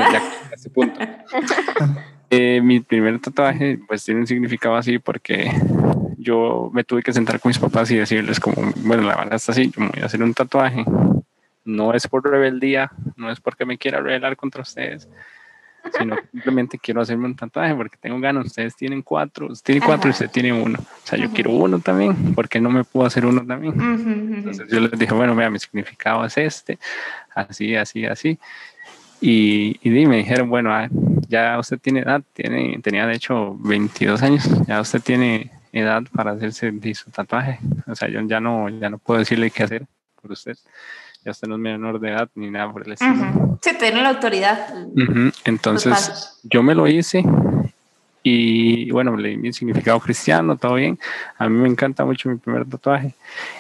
este punto. Eh, mi primer tatuaje pues tiene un significado así porque yo me tuve que sentar con mis papás y decirles como, bueno, la verdad está así, yo me voy a hacer un tatuaje. No es por rebeldía, no es porque me quiera rebelar contra ustedes, sino simplemente quiero hacerme un tatuaje porque tengo ganas. Ustedes tienen cuatro, usted tiene cuatro y usted tiene uno. O sea, yo quiero uno también, porque no me puedo hacer uno también. Entonces yo les dije, bueno, vea, mi significado es este, así, así, así. Y, y me dijeron, bueno, ah, ya usted tiene edad, tiene, tenía de hecho 22 años, ya usted tiene edad para hacerse su tatuaje. O sea, yo ya no, ya no puedo decirle qué hacer por usted ya usted no es menor de edad ni nada por el estilo. Sí, tiene la autoridad. Entonces, yo me lo hice y bueno, le di mi significado cristiano, todo bien. A mí me encanta mucho mi primer tatuaje.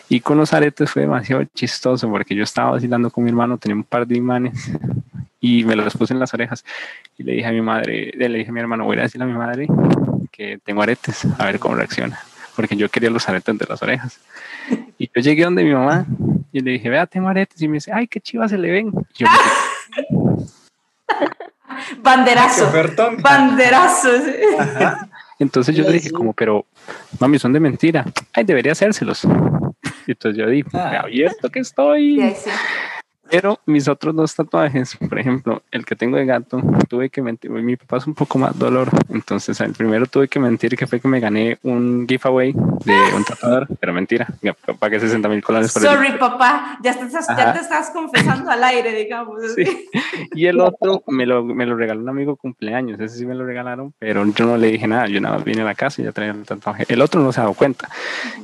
Y con los aretes fue demasiado chistoso porque yo estaba vacilando con mi hermano, tenía un par de imanes y me los puse en las orejas. Y le dije a mi madre, le dije a mi hermano, voy a decirle a mi madre que tengo aretes, a ver cómo reacciona. Porque yo quería los aretes de las orejas. Y yo llegué donde mi mamá y le dije, vea, tengo aretes. Y me dice, ay, qué chivas se le ven. yo banderazo. Banderazo. Entonces yo le dije como, pero mami, son de mentira. Ay, debería hacérselos. Y entonces yo dije, abierto que estoy. Pero mis otros dos tatuajes, por ejemplo, el que tengo de gato, tuve que mentir, mi papá es un poco más dolor, entonces el primero tuve que mentir que fue que me gané un giveaway de un tatuador, pero mentira, pagué 60 mil colones por Sorry, papá, ya, te estás, ya te estás confesando al aire, digamos. Sí. Y el otro me lo, me lo regaló un amigo cumpleaños, ese sí me lo regalaron, pero yo no le dije nada, yo nada más vine a la casa y ya traía el tatuaje. El otro no se ha dado cuenta.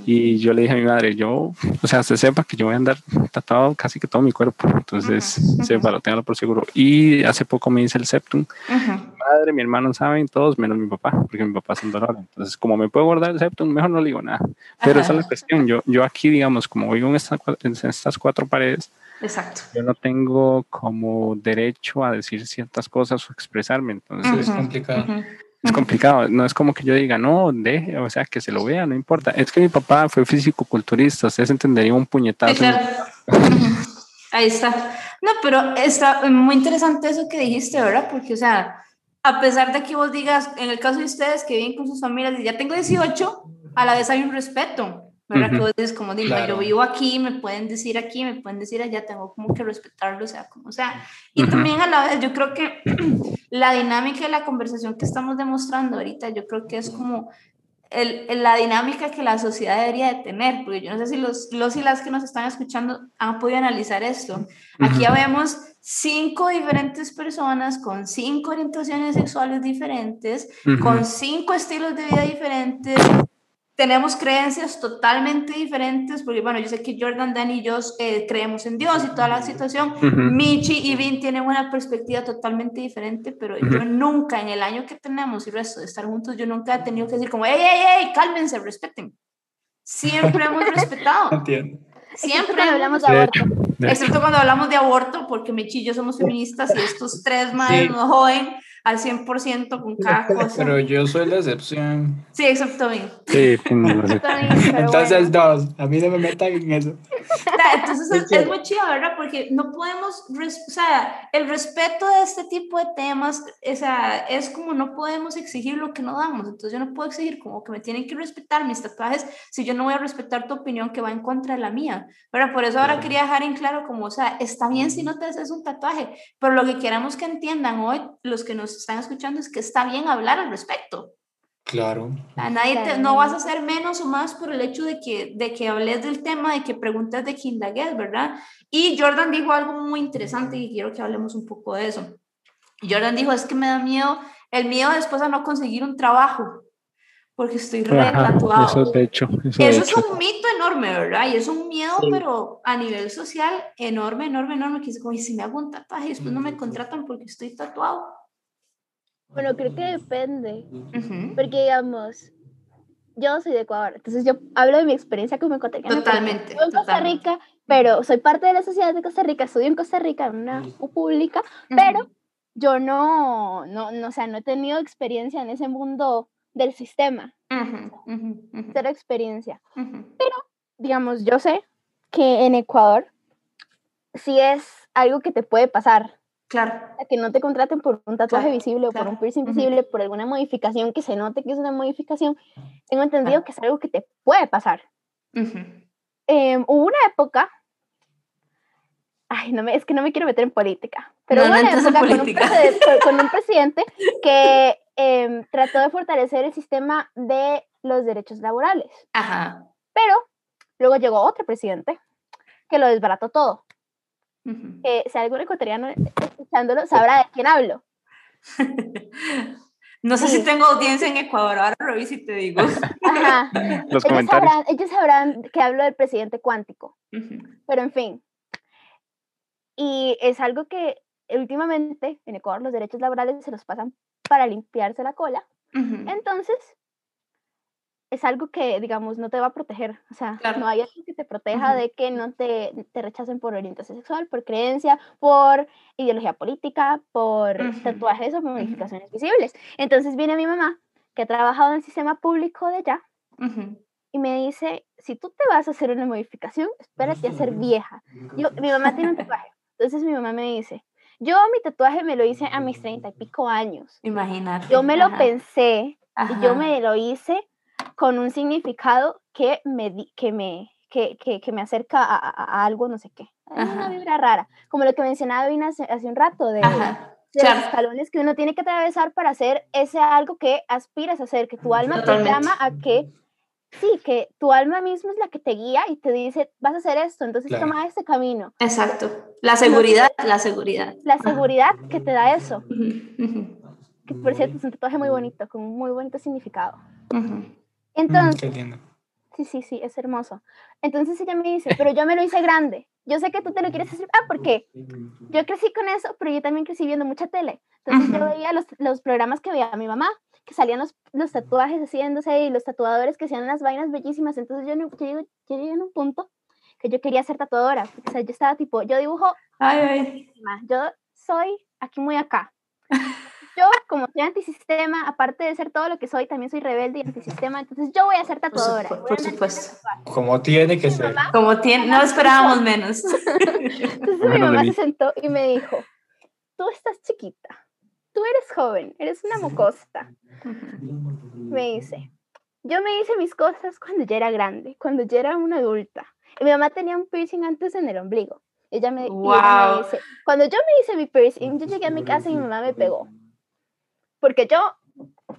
Y yo le dije a mi madre, yo, o sea, se sepa que yo voy a andar tatuado casi que todo mi cuerpo entonces, uh para tenerlo por seguro. Y hace poco me hice el septum. Mi madre, mi hermano saben, todos menos mi papá, porque mi papá es un dolor. Entonces, como me puedo guardar el septum, mejor no le digo nada. Pero esa es la cuestión. Yo, yo aquí, digamos, como vivo en, en estas cuatro paredes, Exacto. Yo no tengo como derecho a decir ciertas cosas o expresarme, entonces es complicado. Es complicado, no es como que yo diga, no, deje, o sea, que se lo vea, no importa. Es que mi papá fue físico-culturista, ustedes entendería un puñetazo. Ahí está. No, pero está muy interesante eso que dijiste, ¿verdad? Porque, o sea, a pesar de que vos digas, en el caso de ustedes que viven con sus familias, ya tengo 18, a la vez hay un respeto, ¿verdad? Que vos dices, como digo, yo vivo aquí, me pueden decir aquí, me pueden decir allá, tengo como que respetarlo, o sea, como sea. Y también a la vez, yo creo que la dinámica de la conversación que estamos demostrando ahorita, yo creo que es como el, la dinámica que la sociedad debería de tener, porque yo no sé si los, los y las que nos están escuchando han podido analizar esto. Aquí ya vemos cinco diferentes personas con cinco orientaciones sexuales diferentes, con cinco estilos de vida diferentes, tenemos creencias totalmente diferentes, porque bueno, yo sé que Jordan, Dan y yo eh, creemos en Dios y toda la situación. Michi y Vin tienen una perspectiva totalmente diferente, pero yo nunca en el año que tenemos y el resto de estar juntos, yo nunca he tenido que decir como, hey, hey, hey, cálmense, respeten. Siempre hemos respetado. Entiendo. Siempre cuando hablamos de aborto. Excepto cuando hablamos de aborto, porque Michi y yo somos feministas y estos tres madres no joden al 100% con cada cosa. Pero yo soy la excepción. Sí, excepto a mí. Sí, Entonces dos, a mí no me metan en eso. Entonces es, muy chido, ¿verdad? Porque no podemos, o sea, el respeto de este tipo de temas, o sea, es como no podemos exigir lo que no damos. Entonces yo no puedo exigir como que me tienen que respetar mis tatuajes si yo no voy a respetar tu opinión que va en contra de la mía. Pero por eso ahora quería dejar en claro como, o sea, está bien si no te haces un tatuaje, pero lo que queramos que entiendan hoy los que nos están escuchando es que está bien hablar al respecto. Claro. A nadie te, no vas a ser menos o más por el hecho de que, de que hables del tema, de que preguntes de quién ¿verdad? Y Jordan dijo algo muy interesante y quiero que hablemos un poco de eso. Jordan dijo, es que me da miedo, el miedo después a no conseguir un trabajo, porque estoy retatuado. Eso, de hecho, eso, es un mito enorme, ¿verdad? Y es un miedo, pero a nivel social, enorme, enorme, enorme, que es como, y si me hago un tatuaje y después no me contratan porque estoy tatuado. Bueno, creo que depende. Porque, digamos, yo soy de Ecuador, entonces yo hablo de mi experiencia como ecuatoriana. Totalmente. Yo en Costa Rica, pero soy parte de la sociedad de Costa Rica, estudio en Costa Rica, en una pública, pero yo no, no, no, o sea, no he tenido experiencia en ese mundo del sistema. Cero experiencia. Pero, digamos, yo sé que en Ecuador sí es algo que te puede pasar. Claro. Que no te contraten por un tatuaje visible o por un piercing visible, por alguna modificación que se note que es una modificación. Tengo entendido que es algo que te puede pasar. Em, hubo una época, ay, no me, es que no me quiero meter en política, pero hubo una época con un, presidente que em, trató de fortalecer el sistema de los derechos laborales. Ajá. Pero luego llegó otro presidente que lo desbarató todo. Si algún ecuatoriano escuchándolo sabrá de quién hablo. No sé si tengo audiencia en Ecuador, ahora reviso y te digo. Ajá. Los ellos, sabrán, ellos sabrán que hablo del presidente cuántico. Pero en fin. Y es algo que últimamente en Ecuador los derechos laborales se los pasan para limpiarse la cola. Entonces, es algo que, digamos, no te va a proteger. O sea, no hay algo que te proteja de que no te, te, rechacen por orientación sexual, por creencia, por ideología política, por tatuajes o modificaciones visibles. Entonces viene mi mamá, que ha trabajado en el sistema público de allá, y me dice, si tú te vas a hacer una modificación, espérate a ser vieja. Yo, mi mamá tiene un tatuaje. Entonces mi mamá me dice, yo mi tatuaje me lo hice a mis treinta y pico años. Imagínate. Yo me lo pensé y yo me lo hice con un significado que me, que me, que, que, que me acerca a, a, algo, no sé qué. Es una vibra rara. Como lo que mencionaba Vina hace, hace un rato, de, de los escalones que uno tiene que atravesar para hacer ese algo que aspiras a hacer, que tu alma te llama a que sí, que tu alma misma es la que te guía y te dice, vas a hacer esto, entonces toma este camino. Exacto. La seguridad, la seguridad. La seguridad que te da eso. Que por cierto es un tatuaje muy bonito, con un muy bonito significado. Entonces, sí, sí, sí, es hermoso. Entonces ella me dice, pero yo me lo hice grande. Yo sé que tú te lo quieres hacer. Ah, ¿por qué? Yo crecí con eso, pero yo también crecí viendo mucha tele. Entonces yo veía los, los programas que veía mi mamá que salían los, los, tatuajes haciéndose y los tatuadores que hacían unas vainas bellísimas. Entonces yo, yo, yo llegué en un punto que yo quería ser tatuadora. O sea, yo estaba tipo, yo dibujo, ay, ay. yo soy aquí muy acá. Yo, como soy antisistema, aparte de ser todo lo que soy, también soy rebelde y antisistema, entonces yo voy a ser tatuadora. Por, por supuesto. Como tiene que ser. Mamá, Como tiene, no esperábamos menos. entonces mi mamá se sentó y me dijo, tú estás chiquita, tú eres joven, eres una mocosa. Me dice, yo me hice mis cosas cuando ya era grande, cuando ya era una adulta. Y mi mamá tenía un piercing antes en el ombligo. Ella me, Wow. ella me dice, cuando yo me hice mi piercing, yo llegué a mi casa y mi mamá me pegó. Porque yo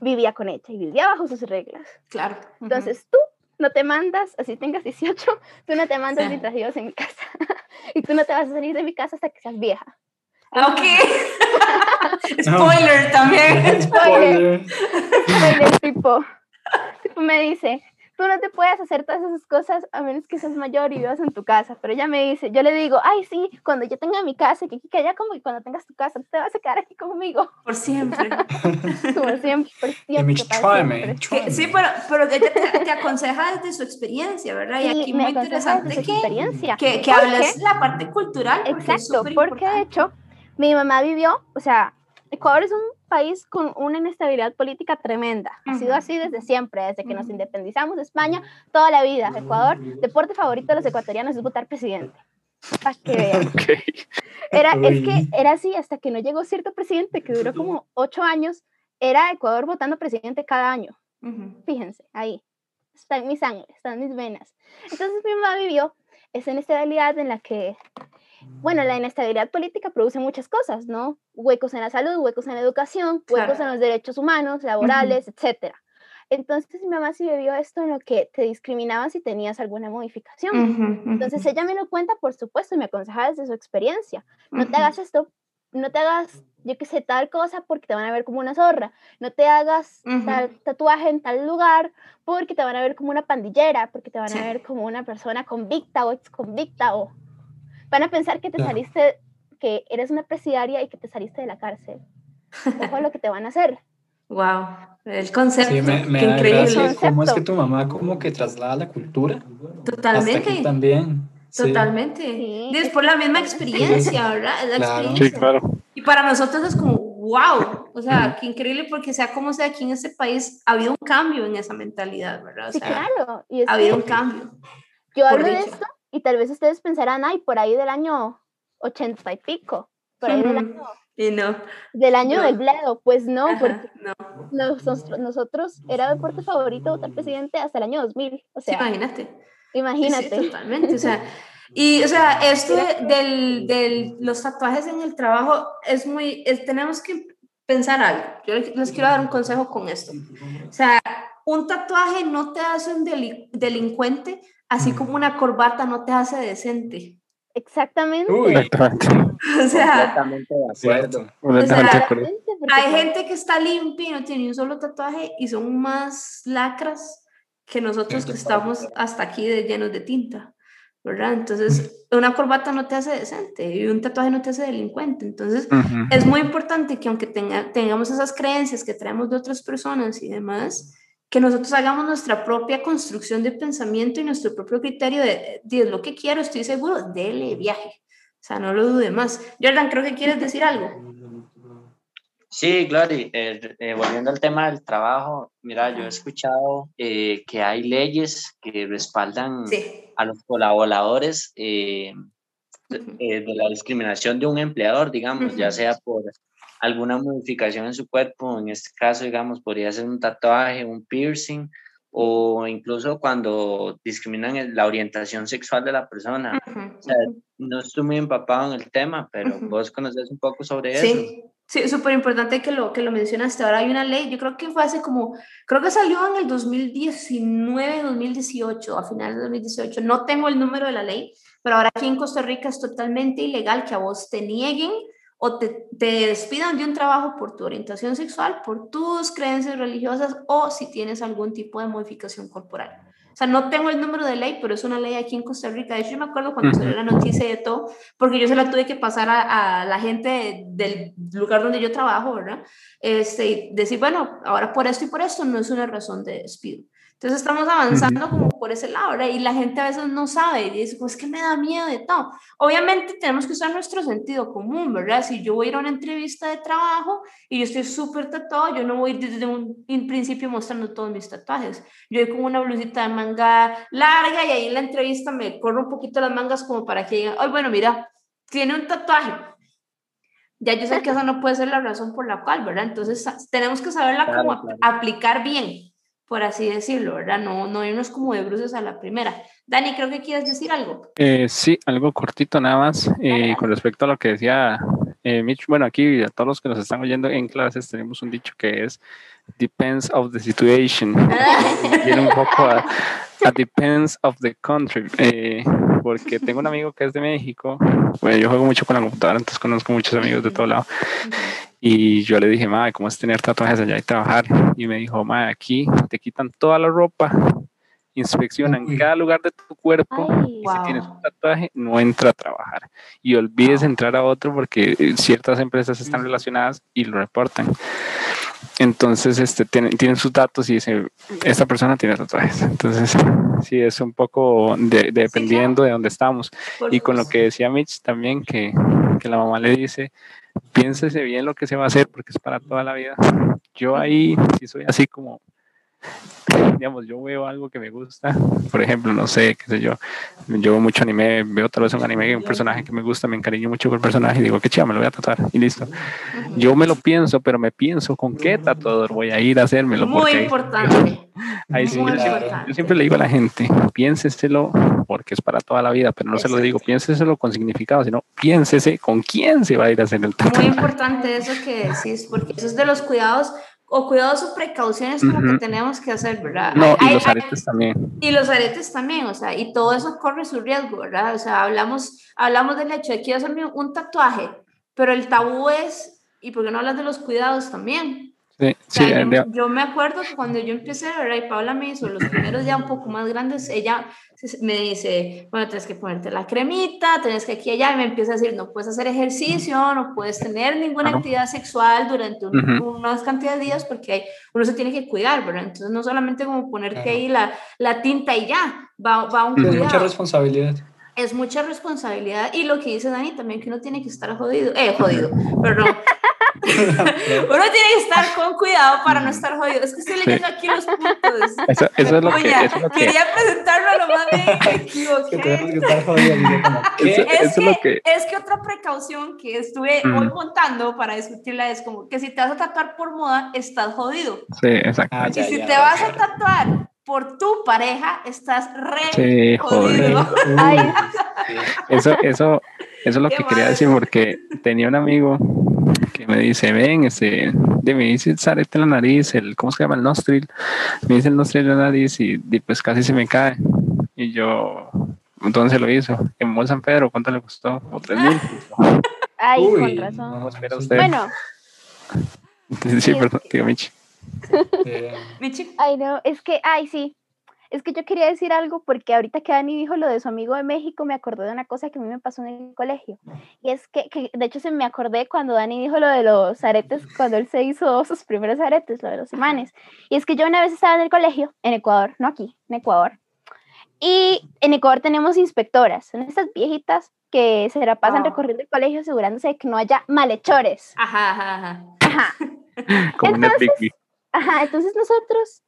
vivía con ella y vivía bajo sus reglas. Claro. Entonces tú no te mandas, así tengas 18, tú no te mandas Sí. mientras vivas en mi casa. y tú no te vas a salir de mi casa hasta que seas vieja. Ok. Spoiler también. Spoiler. Spoiler, tipo, tipo me dice, tú no te puedes hacer todas esas cosas a menos que seas mayor y vivas en tu casa. Pero ella me dice, yo le digo, ay, sí, cuando yo tenga mi casa, que, que allá como que cuando tengas tu casa, tú te vas a quedar aquí conmigo. Por siempre. Como siempre, por siempre. Que- sí, pero, pero ella te, te aconseja desde su experiencia, ¿verdad? Y Y aquí muy interesante su que, experiencia. que, que ¿Por hables qué? la parte cultural. porque Exacto, porque de hecho mi mamá vivió, o sea, Ecuador es un país con una inestabilidad política tremenda. Ha sido así desde siempre, desde que nos independizamos de España, toda la vida. Ecuador, deporte favorito de los ecuatorianos es votar presidente. Para que vean. Era, es que era así hasta que no llegó cierto presidente que duró como ocho años. Era Ecuador votando presidente cada año. Fíjense, ahí. Está en mi sangre, está en mis venas. Entonces mi mamá vivió esa inestabilidad en la que, bueno, la inestabilidad política produce muchas cosas, ¿no? Huecos en la salud, huecos en la educación, huecos Claro. en los derechos humanos, laborales, etcétera. Entonces mi mamá sí vivió esto en lo que te discriminaban si tenías alguna modificación. Ujú, ujú. Entonces ella me lo cuenta, por supuesto, y me aconseja desde su experiencia. No te hagas esto, no te hagas, yo qué sé, tal cosa porque te van a ver como una zorra. No te hagas tal tatuaje en tal lugar porque te van a ver como una pandillera, porque te van Sí. a ver como una persona convicta o ex convicta o van a pensar que te Claro. saliste, que eres una presidiaria y que te saliste de la cárcel. Ojo lo que te van a hacer. Wow, el concepto, Sí, me, me qué da increíble. gracia cómo es que Concepto. tu mamá como que traslada la cultura. Hasta Totalmente, aquí también. Sí. totalmente. Sí, es por la misma experiencia, ¿verdad? Es la Claro. experiencia. Sí, claro. Y para nosotros es como, wow, o sea, qué increíble porque sea como sea aquí en este país, ha habido un cambio en esa mentalidad, ¿verdad? O Sí, sea, claro. Y ha que habido un cambio. yo hablo de dicho. esto y tal vez ustedes pensarán, ay, por ahí del año ochenta y pico, por ahí del año, Y no. del año No. del bledo. Pues no, porque Ajá, no. nosotros, nosotros era deporte favorito votar presidente hasta el año 2000. O sea, imagínate. Sí, imagínate. Sí, totalmente. O sea, y o sea, esto de, del, los tatuajes en el trabajo es muy, es- tenemos que pensar algo. Yo les les quiero dar un consejo con esto. O sea, un tatuaje no te hace un deli- delincuente, así como una corbata no te hace decente. Exactamente. Uy, Exactamente. O sea, Completamente de acuerdo. hay pues, gente que está limpia y no tiene ni un solo tatuaje y son más lacras que nosotros que estamos hasta aquí de, llenos de tinta, ¿verdad? Entonces, una corbata no te hace decente y un tatuaje no te hace delincuente. Entonces, es muy importante que aunque tenga, tengamos esas creencias que traemos de otras personas y demás, que nosotros hagamos nuestra propia construcción de pensamiento y nuestro propio criterio de, de lo que quiero, estoy seguro, dele viaje. O sea, no lo dude más. Jordan, creo que quieres decir algo. Sí, Glory, eh, eh, volviendo al tema del trabajo, mira, yo he escuchado eh, que hay leyes que respaldan Sí. a los colaboradores eh, de, la discriminación de un empleador, digamos, ya Ujú. sea por alguna modificación en su cuerpo, en este caso, digamos, podría ser un tatuaje, un piercing, o incluso cuando discriminan la orientación sexual de la persona. Ujú, O sea, no estoy muy empapado en el tema, pero Ujú. vos conoces un poco sobre eso. Sí, sí, súper importante que lo, que lo mencionaste. Ahora hay una ley, yo creo que fue hace como, creo que salió en el 2019, 2018, a finales de 2018. No tengo el número de la ley, pero ahora aquí en Costa Rica es totalmente ilegal que a vos te nieguen o te, te despidan de un trabajo por tu orientación sexual, por tus creencias religiosas o si tienes algún tipo de modificación corporal. O sea, no tengo el número de ley, pero es una ley aquí en Costa Rica. De hecho, yo me acuerdo cuando salió la noticia de todo, porque yo se la tuve que pasar a, a la gente del lugar donde yo trabajo, ¿verdad? Este, y decir, bueno, ahora por esto y por esto no es una razón de despido. Entonces estamos avanzando como por ese lado, ¿verdad? Y la gente a veces no sabe y dice, pues que me da miedo de todo. Obviamente tenemos que usar nuestro sentido común, ¿verdad? Si yo voy a ir a una entrevista de trabajo y yo estoy súper tatuado, yo no voy a ir desde un, un principio mostrando todos mis tatuajes. Yo voy con una blusita de manga larga y ahí en la entrevista me corro un poquito las mangas como para que digan, ay, bueno, mira, tiene un tatuaje. Ya yo sé que esa no puede ser la razón por la cual, ¿verdad? Entonces tenemos que saberla Claro, como claro. aplicar bien, por así decirlo, ¿verdad? No, no irnos como de bruces a la primera. Dani, creo que quieres decir algo. Eh, sí, algo cortito nada más eh, con respecto a lo que decía eh, Mitch. Bueno, aquí a todos los que nos están oyendo en clases tenemos un dicho que es depends of the situation. Viene un poco a, a depends of the country. eh, porque tengo un amigo que es de México. Bueno, yo juego mucho con la computadora, entonces conozco muchos amigos de todo lado. Y yo le dije, madre, ¿cómo es tener tatuajes allá y trabajar? Y me dijo, madre, aquí te quitan toda la ropa, inspeccionan Uy. cada lugar de tu cuerpo Ay, y si tienes Wow. un tatuaje, no entra a trabajar. Y olvides Wow. entrar a otro porque eh, ciertas empresas están relacionadas y lo reportan. Entonces, este, tienen, tienen sus datos y dice, esta persona tiene tatuajes. Entonces, sí, es un poco de, de- dependiendo de dónde estamos. Por Y con lo que decía Mitch también, que, que la mamá le dice, piénsese bien lo que se va a hacer porque es para toda la vida. Yo ahí sí soy así como, digamos, yo veo algo que me gusta, por ejemplo, no sé, qué sé yo, yo veo mucho anime, veo tal vez un anime, un personaje que me gusta, me encariño mucho con el personaje y digo, qué chido, me lo voy a tatuar y listo. Yo me lo pienso, pero me pienso con qué tatuador voy a ir a hacérmelo. Muy importante. Ahí sí, Muy yo, importante. yo siempre le digo a la gente, piénseselo porque es para toda la vida, pero no se lo digo, piénseselo con significado, sino piénsese con quién se va a ir a hacer el Muy tatuaje. importante eso que decís, porque eso es de los cuidados o cuidados o precauciones como que Ujú. tenemos que hacer, ¿verdad? No, Hay- y hay- los hay- aretes también. Y los aretes también, o sea, y todo eso corre su riesgo, ¿verdad? O sea, hablamos, hablamos del hecho de quiero hacerme un tatuaje, pero el tabú es, ¿y por qué no hablas de los cuidados también? Sí, O sea, yo, yo me acuerdo que cuando yo empecé, ¿verdad? Y Paula me hizo los primeros ya un poco más grandes, ella me dice, bueno, tienes que ponerte la cremita, tienes que aquí y allá, y me empieza a decir, no puedes hacer ejercicio, no puedes tener ninguna Claro. actividad sexual durante un- Ujú. unas cantidades de días porque uno se tiene que cuidar, ¿verdad? Entonces no solamente como ponerte Claro. ahí la, la tinta y ya, va, va un Es mucha responsabilidad. es mucha responsabilidad y lo que dice Dani también que uno tiene que estar jodido, eh, jodido, perdón. uno tiene que estar con cuidado para no estar jodido. Es que estoy leyendo aquí los puntos. eso, eso es lo que, eso es lo que, Quería presentarlo a lo más bien me que equivoqué. Es que, lo que- es que otra precaución que estuve Mm. hoy montando para discutirla es como que si te vas a tatuar por moda, estás jodido. sí, exacto. Ah, Y si ya, te ya, vas a tatuar por tu pareja, estás re Sí, joder. jodido. Ay, Sí. Eso, eso, eso es lo Qué que quería decir porque tenía un amigo que me dice, ven, este, de me dice el zarete en la nariz, el, ¿cómo se llama? El nostril. Me dice el nostril en la nariz y, y pues casi se me cae. Y yo, entonces lo hizo. En Mall San Pedro, ¿cuánto le costó? Como tres mil. ay, Uy, con razón. no, ¿Cómo espera sí. usted? Bueno, Sí, Sí, perdón, digo, Michi. Eh, Michi. ay no, es que, ay sí, es que yo quería decir algo porque ahorita que Dani dijo lo de su amigo de México, me acordé de una cosa que a mí me pasó en el colegio. Y es que, que, de hecho se me acordé cuando Dani dijo lo de los aretes, cuando él se hizo sus primeros aretes, lo de los imanes. Y es que yo una vez estaba en el colegio, en Ecuador, no aquí, en Ecuador. Y en Ecuador tenemos inspectoras, son estas viejitas que se la pasan Ah. recorriendo el colegio asegurándose de que no haya malhechores. Ajá, ajá, ajá. Ajá. Como una Entonces- Bigby. Ajá, entonces nosotros,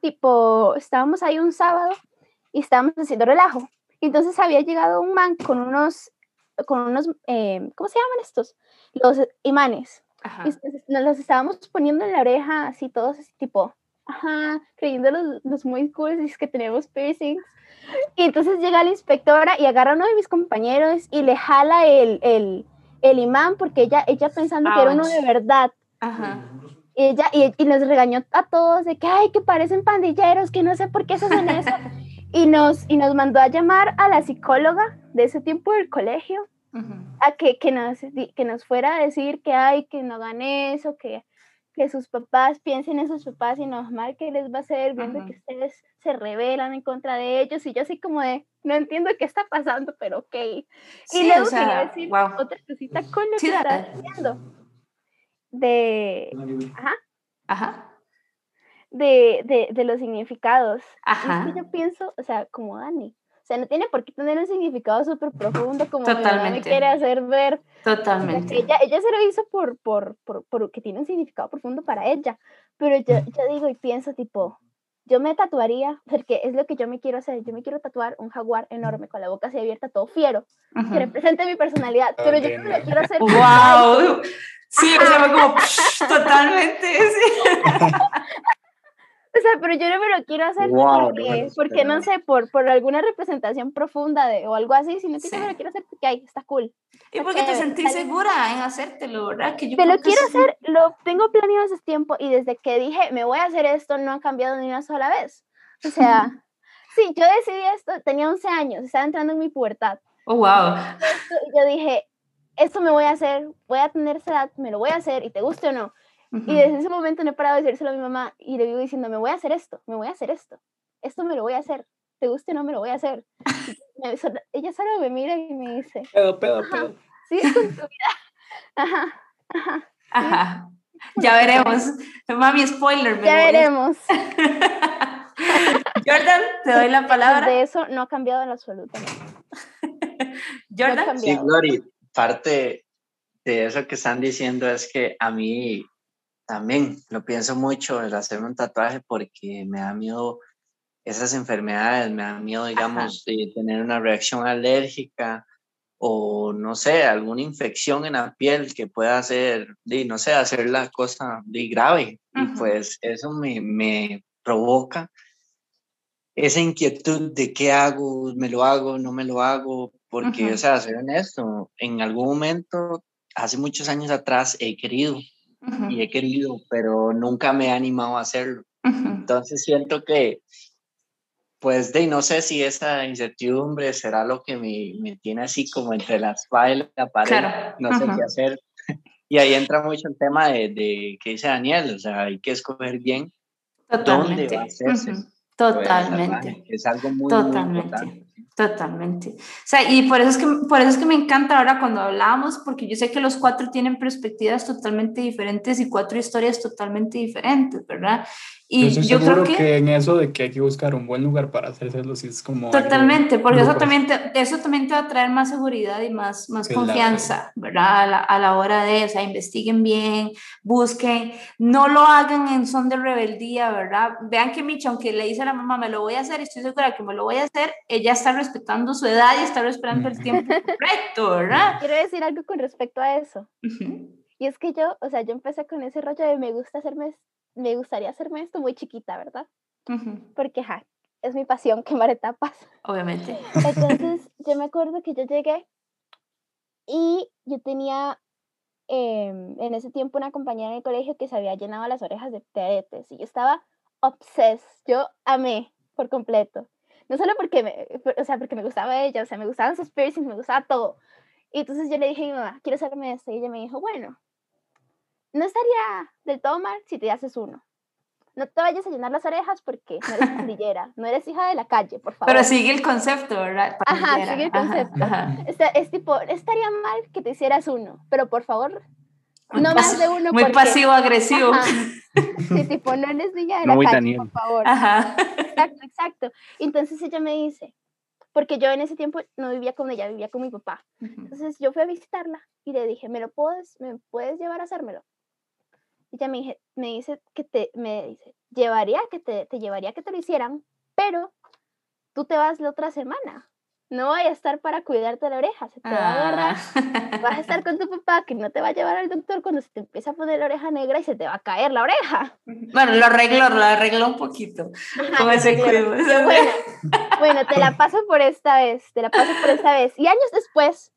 tipo, estábamos ahí un sábado y estábamos haciendo relajo. Entonces había llegado un man con unos, con unos, eh, ¿cómo se llaman estos? Los imanes. Ajá. Y nos los estábamos poniendo en la oreja, así todos, así, tipo, ajá, creyendo los, los muy cool, es que tenemos piercings. Y entonces llega la inspectora y agarra a uno de mis compañeros y le jala el, el, el imán porque ella, ella pensando que era uno de verdad. Ajá. Y ella y, y nos regañó a todos de que, ay, que parecen pandilleros, que no sé por qué se hacen eso. y, nos, y nos mandó a llamar a la psicóloga de ese tiempo del colegio Ujú. a que, que, nos, que nos fuera a decir que ay, que no hagan eso, que, que sus papás piensen en sus papás y no mal que les va a hacer viendo Ajá. que ustedes se rebelan en contra de ellos y yo así como de no entiendo qué está pasando, pero ok. y Sí, luego o sea, quería decir wow. otra cosita con lo Sí, que estás diciendo de, Ajá. de, de, de los significados. Ajá. es que yo pienso, o sea, como Dani, o sea, no tiene por qué tener un significado súper profundo como mamá me Totalmente. quiere hacer ver. O sea, que Totalmente. ella, ella se lo hizo por, por, por, por que tiene un significado profundo para ella. Pero yo, yo digo y pienso, tipo, yo me tatuaría, porque es lo que yo me quiero hacer. Yo me quiero tatuar un jaguar enorme con la boca así abierta, todo fiero, que Ujú. represente mi personalidad. Pero yo no me lo quiero hacer. ¡Wow! Sí, o sea, fue como psh, totalmente. sí. O sea, pero yo no me lo quiero hacer Wow, porque, porque no sé, por, por alguna representación profunda de, o algo así, sino que Sí. yo me lo quiero hacer porque, ay, está cool. Y porque te sentís sale- segura en hacértelo, ¿verdad? Que yo Te lo que quiero hacer, lo tengo planeado hace tiempo y desde que dije, me voy a hacer esto, no ha cambiado ni una sola vez. O sea, sí, yo decidí esto, tenía 11 años, estaba entrando en mi pubertad. Oh, wow. Y yo dije, esto me voy a hacer, voy a tener esa edad, me lo voy a hacer y te guste o no. Y desde ese momento no he parado de decírselo a mi mamá y le vivo diciendo, me voy a hacer esto, me voy a hacer esto, esto me lo voy a hacer, te guste o no me lo voy a hacer. Me- ella solo me mira y me dice, Pedo, pedo, pedo. sí, con tu vida. Ajá, ajá, Ajá. Ya veremos. Mami, spoiler. me ya voy veremos. Jordan, te doy la palabra. De eso no ha cambiado en absoluto. no. No Jordan. Sí. Glory, parte de eso que están diciendo es que a mí también lo pienso mucho el hacerme un tatuaje porque me da miedo esas enfermedades, me da miedo, digamos, de tener una reacción alérgica o no sé, alguna infección en la piel que pueda hacer, no sé, hacer la cosa di, grave. Y pues eso me, me provoca esa inquietud de qué hago, me lo hago, no me lo hago, porque, Ujú. o sea, ser honesto, en algún momento, hace muchos años atrás, he querido Ujú, y he querido, pero nunca me he animado a hacerlo. ujú. Entonces siento que, pues, de, no sé si esa incertidumbre será lo que me, me tiene así como entre la espalda y la pared, Claro. no sé qué hacer. Y ahí entra mucho el tema de, de que dice Daniel, o sea, hay que escoger bien dónde Totalmente. va a hacerse. pues, Totalmente. es algo muy, muy Totalmente. importante. Totalmente. O sea, y por eso es que por eso es que me encanta ahora cuando hablamos, porque yo sé que los cuatro tienen perspectivas totalmente diferentes y cuatro historias totalmente diferentes, ¿verdad? Yo Y estoy yo seguro creo que... que, en eso de que hay que buscar un buen lugar para hacérselo, sí es como. algo totalmente, porque eso grupo. también, te, eso también te va a traer más seguridad y más, más Claro. confianza, ¿verdad? A la, a la hora de, o sea, investiguen bien, busquen, no lo hagan en son de rebeldía, ¿verdad? Vean que Micha, aunque le dice a la mamá, me lo voy a hacer, estoy segura que me lo voy a hacer, ella está respetando su edad y está respetando el tiempo correcto, ¿verdad? Quiero decir algo con respecto a eso. Y es que yo, o sea, yo empecé con ese rollo de me gusta hacerme, me gustaría hacerme esto muy chiquita, ¿verdad? Porque, ja, es mi pasión quemar etapas. Obviamente. Entonces, yo me acuerdo que yo llegué y yo tenía em, en ese tiempo una compañera en el colegio que se había llenado las orejas de, de aretes y yo estaba obses, yo amé por completo. No solo porque me, o sea, porque me gustaba ella, o sea, me gustaban sus piercings, me gustaba todo. Y entonces yo le dije a mi mamá, quiero hacerme esto. Y ella me dijo, bueno, no estaría del todo mal si te haces uno. No te vayas a llenar las orejas porque no eres pandillera, no eres hija de la calle, por favor. Pero sigue el concepto, ¿verdad? Ajá, sigue el ajá, concepto. ajá. Está- es tipo, estaría mal que te hicieras uno, pero por favor, Muy no más de uno. Muy porque- pasivo-agresivo. Ajá. Sí, tipo, no eres niña de No la calle, Daniel. por favor. Ajá. Exacto, exacto. Entonces ella me dice, porque yo en ese tiempo no vivía con ella, vivía con mi papá. Entonces yo fui a visitarla y le dije, ¿me lo puedes, me puedes llevar a hacérmelo? Y ella me, dije, me dice que te, me dice, llevaría que te, te llevaría que te lo hicieran, pero tú te vas la otra semana. No voy a estar para cuidarte la oreja, se te va a agarrar. Ah. Vas a estar con tu papá que no te va a llevar al doctor cuando se te empieza a poner la oreja negra y se te va a caer la oreja. Bueno, lo arregló, lo arregló un poquito. Ese bueno, bueno, te la paso por esta vez, te la paso por esta vez. Y años después,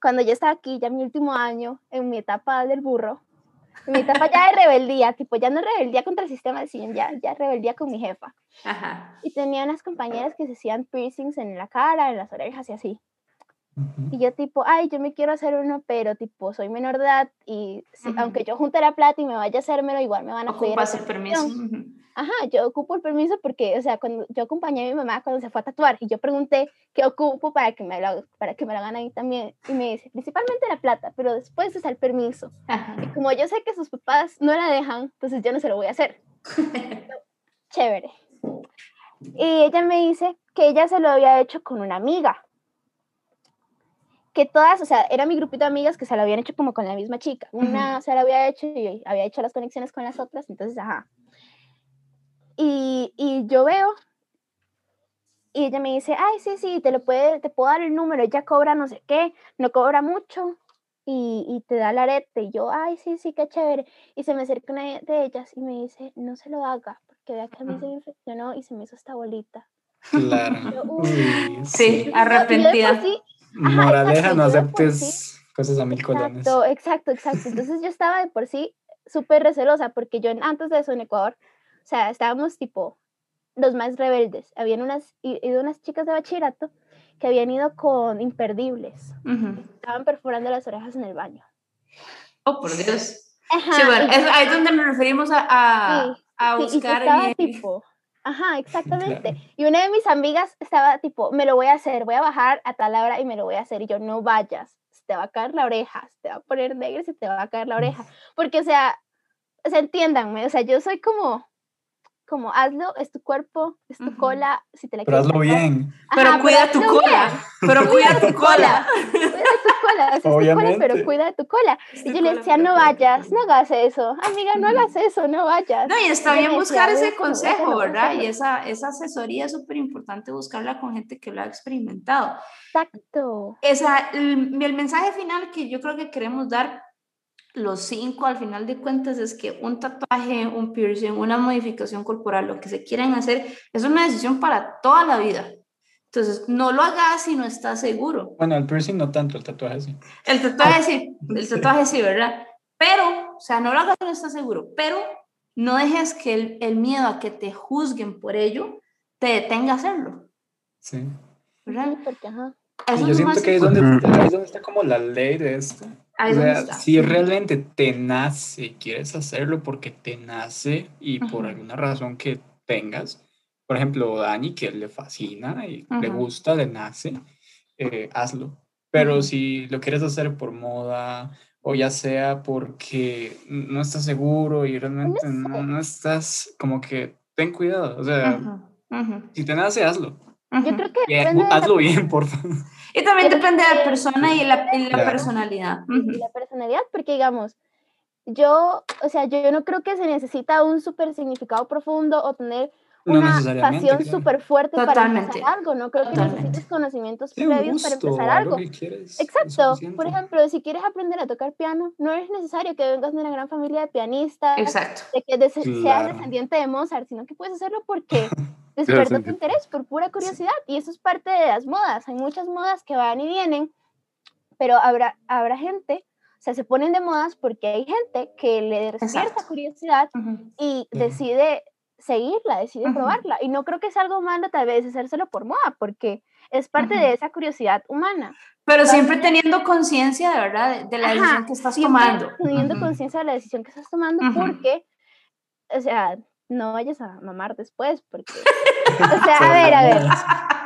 cuando yo estaba aquí, ya mi último año, en mi etapa del burro, mi etapa ya de rebeldía, tipo, ya no rebeldía contra el sistema, sino ya, ya rebeldía con mi jefa. Ajá. Y tenía unas compañeras que se hacían piercings en la cara, en las orejas y así. Y yo tipo, ay, yo me quiero hacer uno, pero tipo, soy menor de edad y si- aunque yo junte la plata y me vaya a hacérmelo, igual me van a pedir Ocupas el permiso. autorización. Ujú. Ajá, yo ocupo el permiso porque, o sea, cuando yo acompañé a mi mamá cuando se fue a tatuar y yo pregunté qué ocupo para que me lo, para que me lo hagan ahí también y me dice, principalmente la plata, pero después está el permiso. Ajá. Y como yo sé que sus papás no la dejan, entonces yo no se lo voy a hacer. Chévere. Y ella me dice que ella se lo había hecho con una amiga. Que todas, o sea, era mi grupito de amigas que se lo habían hecho como con la misma chica. Una se lo había hecho y había hecho las conexiones con las otras, entonces, ajá. Y, y yo veo, y ella me dice, ay, sí, sí, te lo puede, te puedo dar el número, ella cobra no sé qué, no cobra mucho, y, y te da el arete. Y yo, ay, sí, sí, qué chévere. Y se me acerca una de ellas y me dice, no se lo haga, porque vea que a mí se me infeccionó y se me hizo esta bolita. Claro. Yo, Uy, Sí, yo- arrepentida. sí- Ajá, Moraleja, exacto, no aceptes cosas a mil colones. Exacto, exacto, exacto. Entonces yo estaba de por sí súper recelosa porque yo antes de eso en Ecuador, o sea, estábamos tipo los más rebeldes. Habían unas, ido unas chicas de bachillerato que habían ido con imperdibles. Estaban perforando las orejas en el baño. Oh, por Dios. Ajá, Sí, bueno, es ahí donde nos referimos a, a, Sí, a sí, buscar estaba en- tipo, ajá, exactamente. Claro. Y una de mis amigas estaba tipo, me lo voy a hacer, voy a bajar a tal hora y me lo voy a hacer. Y yo, no vayas, se te va a caer la oreja, se te va a poner negro y se te va a caer la oreja. Porque, o sea, o sea, entiéndanme, o sea, yo soy como, como, hazlo, es tu cuerpo, es tu cola, si te la Pero hazlo bien. Pero cuida tu cola. bien, Pero cuida tu cola. Cuida tu cola, o sea, es tu cola, Obviamente. pero cuida de tu cola. Es Y yo le decía, no vayas, no hagas eso, amiga, no hagas eso, no vayas. No, y está bien buscar decía, ese "Búscalo, búscalo, consejo, ¿verdad? Y búscalo". esa, esa asesoría es súper importante buscarla con gente que lo ha experimentado. Exacto. Esa, el, el mensaje final que yo creo que queremos dar los cinco al final de cuentas es que un tatuaje, un piercing, una modificación corporal, lo que se quieran hacer, es una decisión para toda la vida. Entonces, no lo hagas si no estás seguro. Bueno, el piercing no tanto, el tatuaje sí. El tatuaje sí, el tatuaje sí, ¿verdad? Pero, o sea, no lo hagas si no estás seguro, pero no dejes que el, el miedo a que te juzguen por ello te detenga a hacerlo, Sí. ¿verdad? Sí, porque, ajá. Eso Y yo siento que ahí es, donde, ahí es donde está como la ley de esto. O sea, si realmente te nace, quieres hacerlo porque te nace y por alguna razón que tengas, por ejemplo, Dani, que le fascina y le gusta, le nace, eh, hazlo. Pero si lo quieres hacer por moda o ya sea porque no estás seguro y realmente no, no estás como que ten cuidado. O sea, si te nace, hazlo. Yo creo que Y, depende de la hazlo bien, por favor. Y también depende de la que persona y la, y la Claro. personalidad. y la personalidad, porque digamos, yo, o sea, yo no creo que se necesita un súper significado profundo o tener No una necesariamente, pasión claro. súper fuerte para Totalmente. empezar algo, no creo que Totalmente. necesites conocimientos previos para gusto, empezar algo algo. que Exacto. Por ejemplo, si quieres aprender a tocar piano, no es necesario que vengas de una gran familia de pianistas, Exacto. de que des- seas Claro. descendiente de Mozart, sino que puedes hacerlo porque despertó tu interés por pura curiosidad. Y eso es parte de las modas. Hay muchas modas que van y vienen, pero habrá, habrá gente, o sea, se ponen de modas porque hay gente que le despierta Exacto. curiosidad Ujú. y Claro. decide seguirla, decide Ujú. probarla. Y no creo que sea algo malo tal vez hacérselo por moda, porque es parte de esa curiosidad humana. Pero siempre teniendo conciencia de verdad de, de la Ajá, decisión que estás tomando. Teniendo conciencia de la decisión que estás tomando, porque, o sea, no vayas a mamar después, porque, o sea, a ver, a ver,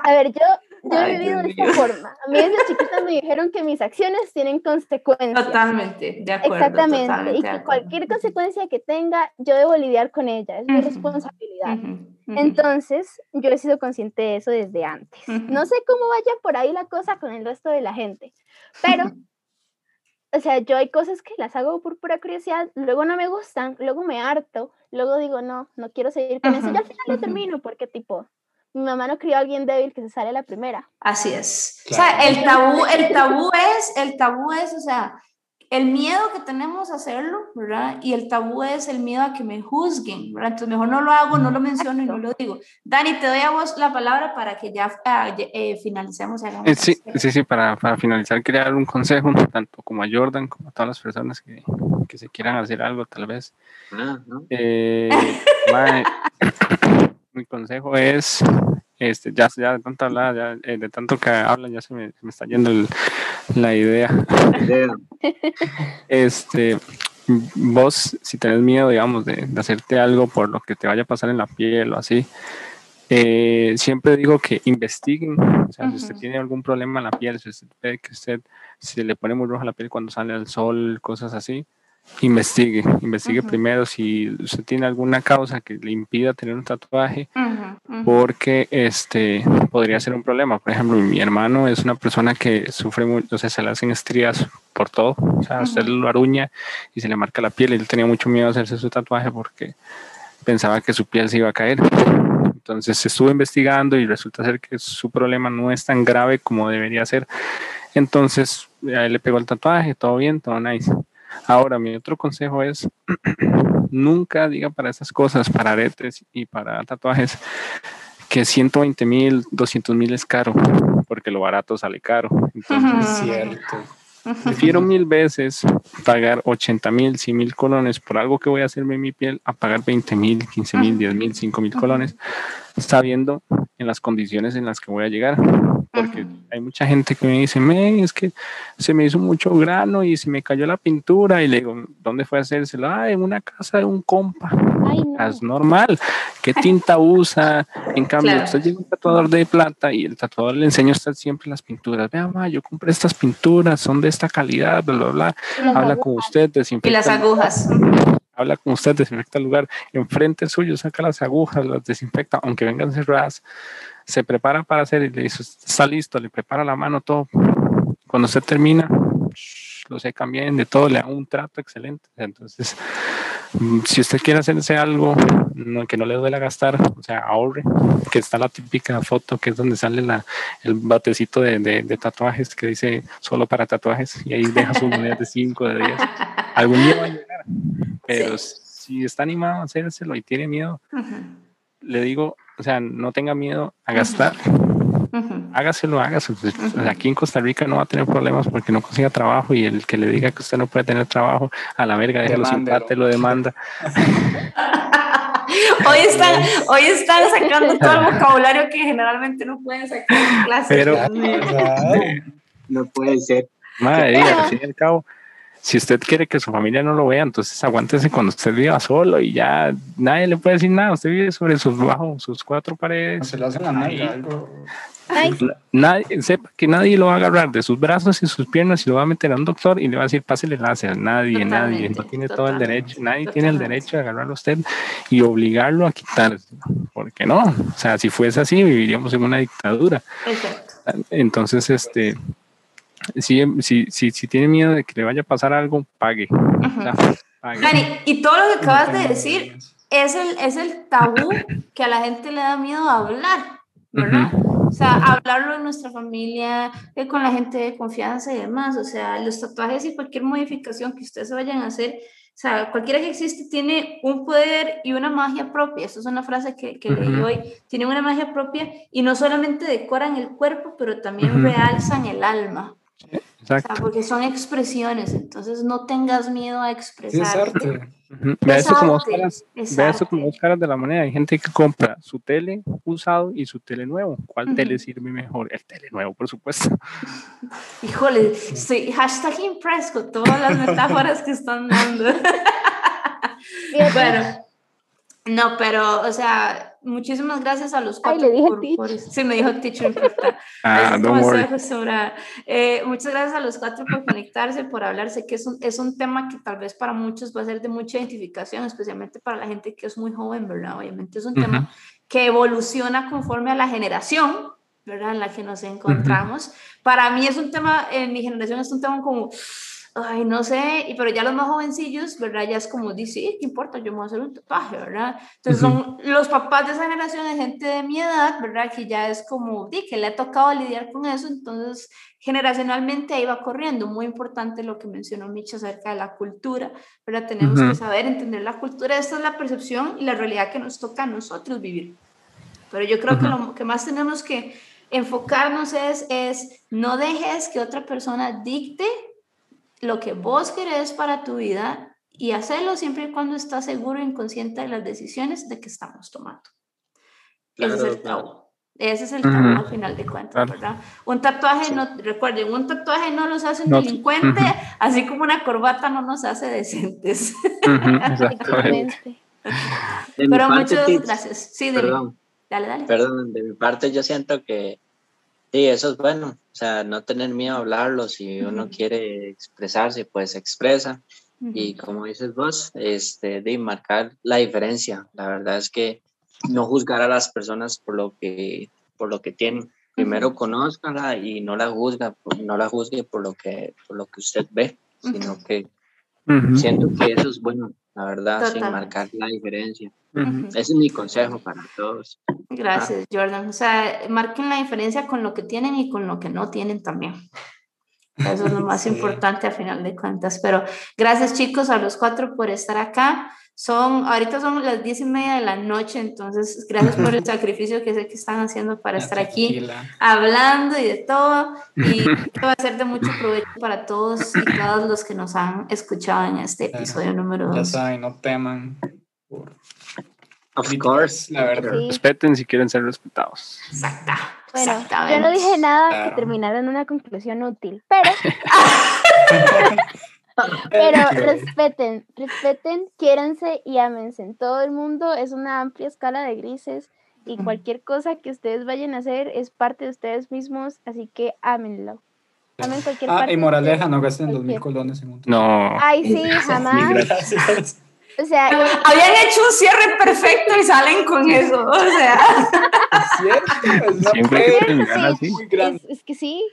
a ver, yo, yo Ay, he vivido de esta forma. A mí desde chiquita me dijeron que mis acciones tienen consecuencias. Totalmente, de acuerdo. Exactamente, totalmente y que acuerdo. cualquier consecuencia que tenga, yo debo lidiar con ella, es mi Ujú. responsabilidad. Ujú, ujú. Entonces, yo he sido consciente de eso desde antes. No sé cómo vaya por ahí la cosa con el resto de la gente, pero, o sea, yo hay cosas que las hago por pura curiosidad, luego no me gustan, luego me harto, luego digo, no, no quiero seguir con eso, y al final lo termino porque tipo, mi mamá no crió a alguien débil que se sale la primera. Así es. O sea, el tabú, el tabú es, el tabú es, o sea, el miedo que tenemos a hacerlo, ¿verdad? Y el tabú es el miedo a que me juzguen, ¿verdad? Entonces mejor no lo hago, no lo menciono y no lo digo. Dani, te doy a vos la palabra para que ya ah, eh, finalicemos. Eh, sí, sí, sí, para, para, finalizar quería dar un consejo, tanto como a Jordan, como a todas las personas que, que se quieran hacer algo tal vez. Ah, eh, mi consejo es este, ya, ya de tanto hablar, ya, eh, de tanto que hablan, ya se me, me está yendo la idea. este, vos, si tenés miedo, digamos, de, de, hacerte algo por lo que te vaya a pasar en la piel o así, eh, siempre digo que investiguen. O sea, si usted tiene algún problema en la piel, si usted ve que usted se le pone muy roja la piel cuando sale al sol, cosas así, investigue, investigue primero si usted tiene alguna causa que le impida tener un tatuaje, porque este podría ser un problema. Por ejemplo, mi hermano es una persona que sufre mucho, o sea, se le hacen estrías por todo, o sea, usted lo aruña y se le marca la piel. Él tenía mucho miedo a hacerse su tatuaje porque pensaba que su piel se iba a caer. Entonces estuvo investigando y resulta ser que su problema no es tan grave como debería ser. Entonces a él le pegó el tatuaje, todo bien, todo nice Ahora, mi otro consejo es, nunca diga para esas cosas, para aretes y para tatuajes, que 120 mil, 200 mil es caro, porque lo barato sale caro. Entonces, es cierto. Prefiero mil veces pagar 80 mil, 100 mil colones por algo que voy a hacerme en mi piel a pagar 20 mil, 15 mil, 10 mil, 5 mil colones, sabiendo en las condiciones en las que voy a llegar porque hay mucha gente que me dice, me es que se me hizo mucho grano y se me cayó la pintura y le digo, ¿dónde fue a hacérselo? Ah, en una casa de un compa. Es normal. ¿Qué tinta usa? En cambio, usted llega un tatuador de plata y el tatuador le enseña a usted siempre las pinturas. Vea, ma, yo compré estas pinturas, son de esta calidad, bla, bla, bla. Habla con usted, desinfecta. Y las agujas habla con usted, desinfecta el lugar, enfrente suyo, saca las agujas, las desinfecta, aunque vengan cerradas, se prepara para hacer y le dice, está listo, le prepara la mano, todo. Cuando usted termina, lo sé bien, de todo, le da un trato excelente. Entonces, mm, si usted quiere hacerse algo no, que no le duele gastar, o sea, ahorre, que está la típica foto que es donde sale la, el batecito de, de, tatuajes que dice solo para tatuajes y ahí deja su moneda de 5, de 10. Algún día va a llegar, pero si está animado a hacérselo y tiene miedo, le digo, o sea, no tenga miedo a gastar. Hágaselo, hágaselo. Aquí en Costa Rica no va a tener problemas porque no consiga trabajo y el que le diga que usted no puede tener trabajo, a la verga, déjalo sin parte, lo demanda. hoy están, hoy están sacando todo el vocabulario que generalmente no pueden sacar en clase. Pero, no puede ser. Madre, al fin y al cabo, si usted quiere que su familia no lo vea, entonces aguántese cuando usted viva solo y ya nadie le puede decir nada. Usted vive sobre sus bajo sus cuatro paredes. se le hace la algo. Nadie, sepa que nadie lo va a agarrar de sus brazos y sus piernas y lo va a meter a un doctor y le va a decir pásele láser. Nadie, nadie. No tiene todo el derecho. Nadie tiene el derecho de agarrarlo a usted y obligarlo a quitarse. ¿Por qué no? O sea, si fuese así, viviríamos en una dictadura. Entonces, este si, si, si, si, tiene miedo de que le vaya a pasar algo, pague. Dani, y todo lo que acabas de decir es el, es el tabú que a la gente le da miedo a hablar, ¿verdad? O sea, hablarlo en nuestra familia, eh, con la gente de confianza y demás. O sea, los tatuajes y cualquier modificación que ustedes vayan a hacer, o sea, cualquiera que existe tiene un poder y una magia propia. Esa es una frase que, que leí hoy. Tienen una magia propia y no solamente decoran el cuerpo, pero también realzan el alma. Exacto. porque son expresiones, entonces no tengas miedo a expresarte. Ve eso como dos caras, eso como dos caras de la moneda. Hay gente que compra su tele usado y su tele nuevo. ¿Cuál tele sirve mejor? El tele nuevo, por supuesto. Híjole, estoy hashtag impress con todas las metáforas que están dando. bueno, no, pero, o sea, muchísimas gracias a los cuatro. Ay, le dije por, sí, me dijo teacher. ah, no eh, muchas gracias a los cuatro por conectarse, por hablar. Sé que es un, es un tema que tal vez para muchos va a ser de mucha identificación, especialmente para la gente que es muy joven, ¿verdad? Obviamente es un tema que evoluciona conforme a la generación, ¿verdad? En la que nos encontramos. Para mí es un tema, en mi generación es un tema como ay, no sé, y, pero ya los más jovencillos, ¿verdad? Ya es como, dice, sí, ¿qué importa? Yo me voy a hacer un tatuaje, ¿verdad? Entonces son los papás de esa generación de gente de mi edad, ¿verdad? Que ya es como, di, que le ha tocado lidiar con eso, entonces generacionalmente ahí va corriendo. Muy importante lo que mencionó Micha acerca de la cultura, ¿verdad? Tenemos que saber, entender la cultura, esta es la percepción y la realidad que nos toca a nosotros vivir. Pero yo creo que lo que más tenemos que enfocarnos es, es no dejes que otra persona dicte lo que vos querés para tu vida y hacerlo siempre y cuando estás seguro y consciente de las decisiones de que estamos tomando. Ese es el tabú. Ese es el tabú al final de cuentas, ¿verdad? Un tatuaje, no, recuerden, un tatuaje no nos hace un delincuente, así como una corbata no nos hace decentes. Exactamente. Pero muchas gracias. Sí, Perdón. Dale, dale. Perdón, de mi parte yo siento que sí, eso es bueno. O sea, no tener miedo a hablarlo. Si uno quiere expresarse, pues expresa. Y como dices vos, este, de marcar la diferencia. La verdad es que no juzgar a las personas por lo que, por lo que tienen. Primero conózcala y no la juzga, no la juzgue por lo que, por lo que usted ve, sino que siento que eso es bueno, la verdad, sin marcar la diferencia. Ese es mi consejo para todos. Gracias, Jordan. O sea, marquen la diferencia con lo que tienen y con lo que no tienen también. Eso es lo más importante a final de cuentas. Pero gracias chicos a los cuatro por estar acá. Son, ahorita son las diez y media de la noche, entonces gracias por el sacrificio que sé que están haciendo para estar aquí hablando y de todo. Y va a ser de mucho provecho para todos y todos los que nos han escuchado en este episodio número dos. Ya saben, no teman. Of course, la verdad. Respeten si quieren ser respetados. Exacto. Bueno, yo no dije nada que terminara en una conclusión útil, pero Pero respeten, respeten, quiéranse y ámense. En todo el mundo es una amplia escala de grises y cualquier cosa que ustedes vayan a hacer es parte de ustedes mismos, así que ámenlo. Amen cualquier ah, y moraleja, no gasten dos mil colones en un No. Ay, sí, jamás. Gracias. O sea, habían hecho un cierre perfecto y salen con eso. O sea, es cierto. Siempre es, es que sí.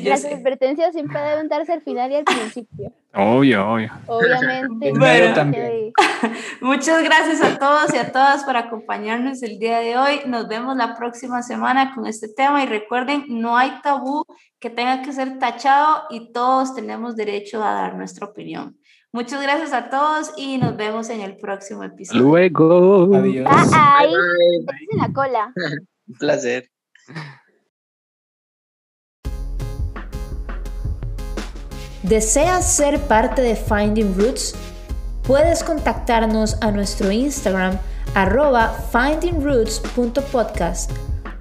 Las advertencias siempre deben darse al final y al principio. Obvio, obvio. Obviamente. muchas gracias a todos y a todas por acompañarnos el día de hoy. Nos vemos la próxima semana con este tema y recuerden, no hay tabú que tenga que ser tachado y todos tenemos derecho a dar nuestra opinión. Muchas gracias a todos y nos vemos en el próximo episodio. Luego. Adiós. Bye. En la cola. Un placer. ¿Deseas ser parte de Finding Roots? Puedes contactarnos a nuestro Instagram arroba findingroots.podcast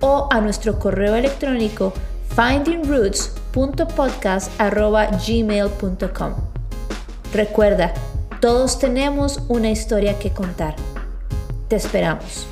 o a nuestro correo electrónico findingroots.podcast.gmail.com Recuerda, todos tenemos una historia que contar. Te esperamos.